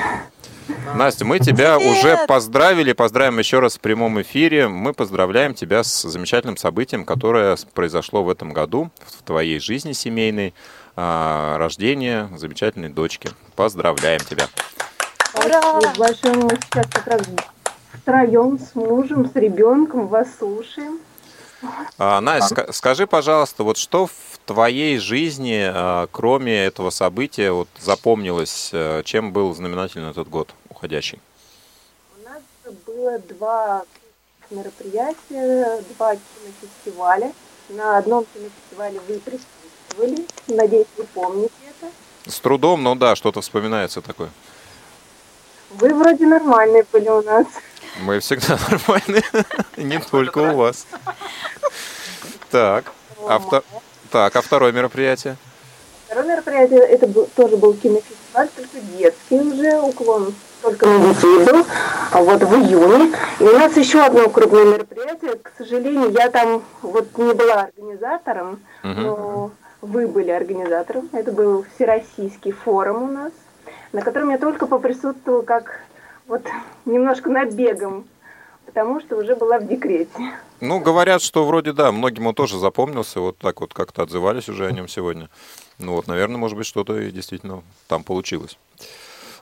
Настя, мы тебя уже поздравили, поздравим еще раз в прямом эфире. Мы поздравляем тебя с замечательным событием, которое произошло в этом году в твоей жизни семейной, а, рождение замечательной дочки. Поздравляем тебя. Ура! Большое мы сейчас как раз втроем с мужем, с ребенком вас слушаем. А, Настя, ска- скажи, пожалуйста, вот что в твоей жизни, а, кроме этого события, вот запомнилось, а, чем был знаменательный этот год уходящий? У нас было два мероприятия, два кинофестиваля. На одном кинофестивале вы присутствовали. Надеюсь, вы помните это. С трудом, но да, что-то вспоминается такое. Вы вроде нормальные были у нас. Мы всегда нормальные, не только у вас. Так, а, так, а второе мероприятие? Второе мероприятие, это был, тоже был кинофестиваль, только детский уже, уклон только на детей был, а вот в июне. И у нас еще одно крупное мероприятие. К сожалению, я там вот не была организатором, угу. но вы были организатором. Это был Всероссийский форум у нас, на котором я только поприсутствовала как вот немножко набегом потому что уже была в декрете. Ну, говорят, что вроде да, многим он тоже запомнился, вот так вот как-то отзывались уже о нем сегодня. Ну вот, наверное, может быть, что-то и действительно там получилось.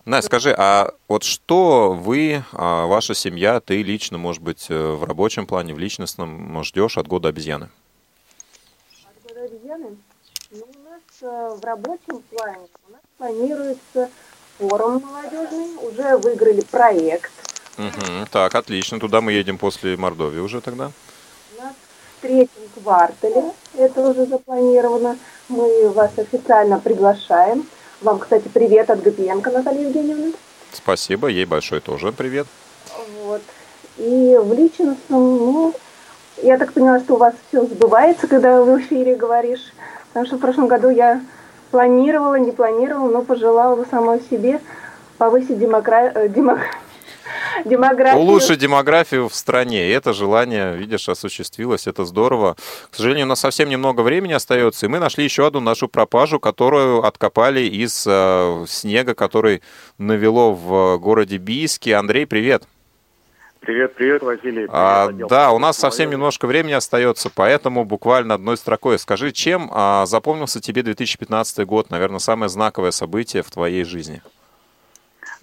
Настя, скажи, а вот что вы, а, ваша семья, ты лично, может быть, э, в рабочем плане, в личностном ждешь от года обезьяны? От года обезьяны? Ну, у нас э, в рабочем плане у нас планируется форум молодежный, уже выиграли проект Угу, так, отлично. Туда мы едем после Мордовии уже тогда? У нас в третьем квартале это уже запланировано. Мы вас официально приглашаем. Вам, кстати, привет от Гапиенко Натальи Евгеньевны. Спасибо, ей большой тоже привет. Вот. И в личностном, ну, я так поняла, что у вас все сбывается, когда в эфире говоришь. Потому что в прошлом году я планировала, не планировала, но пожелала самой себе повысить демокра... Э, демок демографию. Улучшить демографию в стране. И это желание, видишь, осуществилось. Это здорово. К сожалению, у нас совсем немного времени остается, и мы нашли еще одну нашу пропажу, которую откопали из э, снега, который навело в городе Бийске. Андрей, привет. Привет, привет, Василий. Привет, а, да, у нас совсем немножко времени остается, поэтому буквально одной строкой. Скажи, чем а, запомнился тебе 2015 год, наверное, самое знаковое событие в твоей жизни?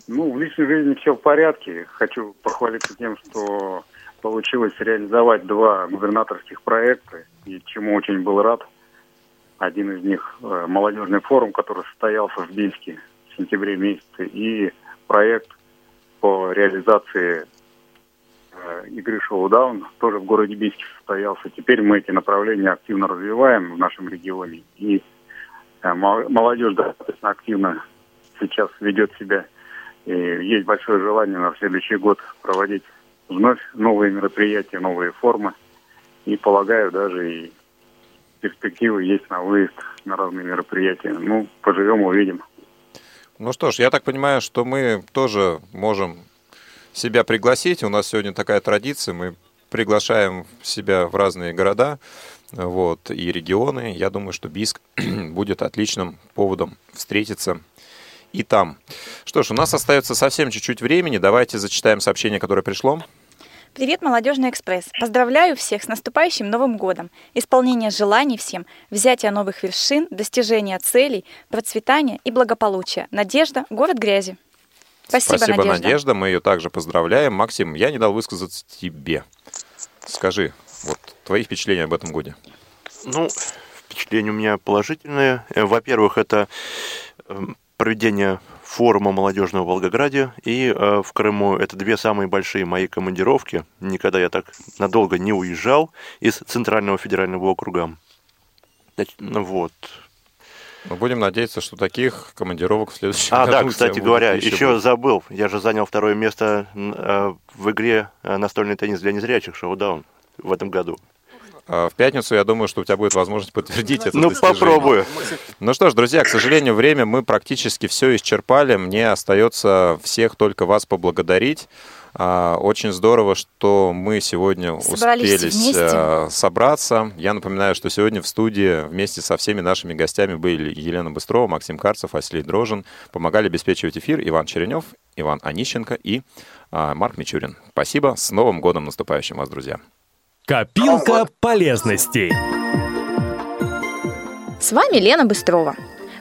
Ну, в личной жизни все в порядке. Хочу похвалиться тем, что получилось реализовать два губернаторских проекта, и чему очень был рад. Один из них э, молодежный форум, который состоялся в Бийске в сентябре месяце, и проект по реализации игры шоу-даун тоже в городе Бийске состоялся. Теперь мы эти направления активно развиваем в нашем регионе, и э, молодежь достаточно активно сейчас ведет себя и есть большое желание на следующий год проводить вновь новые мероприятия, новые формы. И полагаю, даже и перспективы есть на выезд на разные мероприятия. Ну, поживем, увидим. Ну что ж, я так понимаю, что мы тоже можем себя пригласить. У нас сегодня такая традиция. Мы приглашаем себя в разные города вот, и регионы. Я думаю, что Биск будет отличным поводом встретиться и там. Что ж, у нас остается совсем чуть-чуть времени. Давайте зачитаем сообщение, которое пришло. Привет, Молодежный экспресс! Поздравляю всех с наступающим Новым годом! Исполнение желаний всем, взятие новых вершин, достижение целей, процветания и благополучия. Надежда, город грязи. Спасибо, Спасибо Надежда. Надежда. Мы ее также поздравляем. Максим, я не дал высказаться тебе. Скажи, вот твои впечатления об этом годе. Ну, впечатления у меня положительные. Э, во-первых, это эм, проведение форума молодежного в Волгограде и э, в Крыму. Это две самые большие мои командировки. Никогда я так надолго не уезжал из Центрального федерального округа. Ну вот. Мы будем надеяться, что таких командировок в следующем а, году. А, да, кстати говоря, еще, еще забыл. Я же занял второе место э, в игре э, настольный теннис для незрячих шоу-даун в этом году. А, в пятницу, я думаю, что у тебя будет возможность подтвердить это. Ну, попробую. Ну что ж, друзья, к сожалению, время мы практически все исчерпали. Мне остается всех только вас поблагодарить. А, очень здорово, что мы сегодня успели а, собраться. Я напоминаю, что сегодня в студии вместе со всеми нашими гостями были Елена Быстрова, Максим Карцев, Василий Дрожин. Помогали обеспечивать эфир Иван Черенев, Иван Онищенко и Марк Мичурин. Спасибо. С Новым годом наступающим вас, друзья. Копилка полезностей. С вами Лена Быстрова.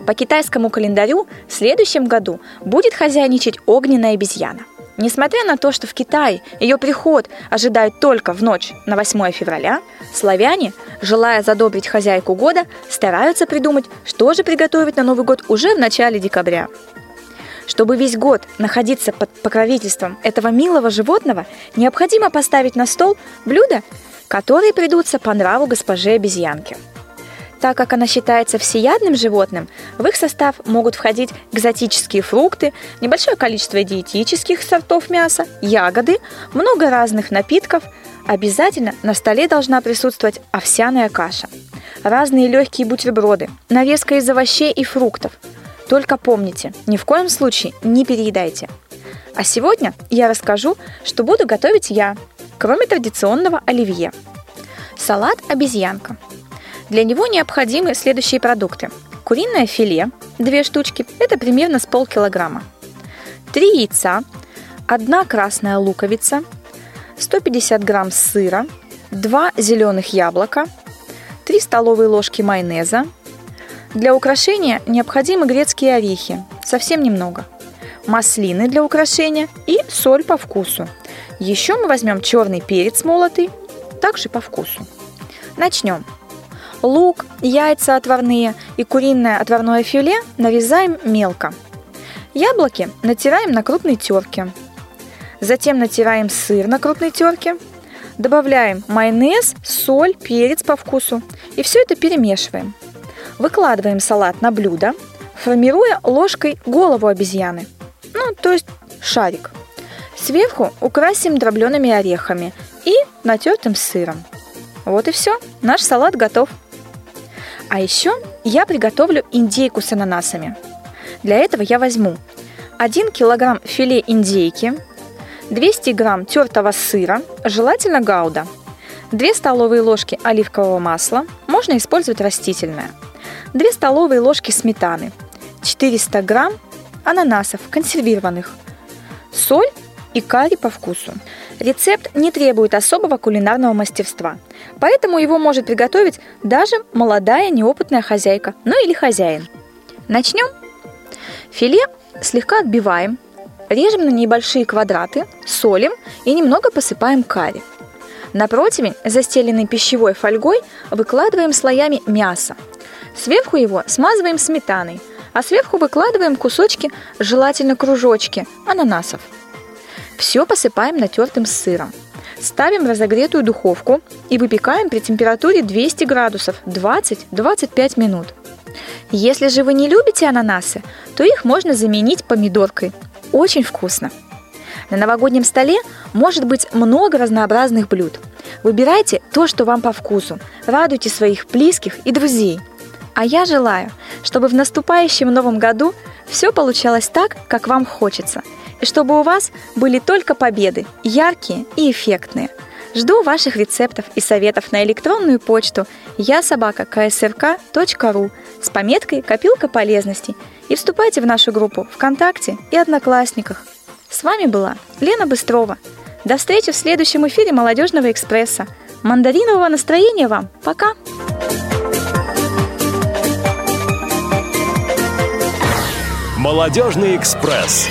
По китайскому календарю в следующем году будет хозяйничать огненная обезьяна. Несмотря на то, что в Китае ее приход ожидают только в ночь на 8 февраля, славяне, желая задобрить хозяйку года, стараются придумать, что же приготовить на Новый год уже в начале декабря. Чтобы весь год находиться под покровительством этого милого животного, необходимо поставить на стол блюдо, которые придутся по нраву госпоже обезьянки. Так как она считается всеядным животным, в их состав могут входить экзотические фрукты, небольшое количество диетических сортов мяса, ягоды, много разных напитков. Обязательно на столе должна присутствовать овсяная каша, разные легкие бутерброды, навеска из овощей и фруктов. Только помните, ни в коем случае не переедайте. А сегодня я расскажу, что буду готовить я, кроме традиционного оливье. Салат обезьянка – для него необходимы следующие продукты. Куриное филе, 2 штучки, это примерно с полкилограмма. 3 яйца, 1 красная луковица, 150 грамм сыра, 2 зеленых яблока, 3 столовые ложки майонеза. Для украшения необходимы грецкие орехи, совсем немного, маслины для украшения и соль по вкусу. Еще мы возьмем черный перец молотый, также по вкусу. Начнем. Лук, яйца отварные и куриное отварное филе нарезаем мелко. Яблоки натираем на крупной терке. Затем натираем сыр на крупной терке. Добавляем майонез, соль, перец по вкусу. И все это перемешиваем. Выкладываем салат на блюдо, формируя ложкой голову обезьяны. Ну, то есть шарик. Сверху украсим дроблеными орехами и натертым сыром. Вот и все, наш салат готов. А еще я приготовлю индейку с ананасами. Для этого я возьму 1 килограмм филе индейки, 200 грамм тертого сыра, желательно гауда, 2 столовые ложки оливкового масла, можно использовать растительное, 2 столовые ложки сметаны, 400 грамм ананасов консервированных, соль и карри по вкусу. Рецепт не требует особого кулинарного мастерства, поэтому его может приготовить даже молодая неопытная хозяйка, ну или хозяин. Начнем. Филе слегка отбиваем, режем на небольшие квадраты, солим и немного посыпаем карри. На противень, застеленный пищевой фольгой, выкладываем слоями мясо. Сверху его смазываем сметаной, а сверху выкладываем кусочки, желательно кружочки, ананасов – все посыпаем натертым сыром. Ставим разогретую духовку и выпекаем при температуре 200 градусов 20-25 минут. Если же вы не любите ананасы, то их можно заменить помидоркой. Очень вкусно. На новогоднем столе может быть много разнообразных блюд. Выбирайте то, что вам по вкусу. Радуйте своих близких и друзей. А я желаю, чтобы в наступающем новом году все получалось так, как вам хочется – чтобы у вас были только победы, яркие и эффектные. Жду ваших рецептов и советов на электронную почту я собака ksrk.ru с пометкой «Копилка полезностей» и вступайте в нашу группу ВКонтакте и Одноклассниках. С вами была Лена Быстрова. До встречи в следующем эфире «Молодежного экспресса». Мандаринового настроения вам. Пока! «Молодежный экспресс»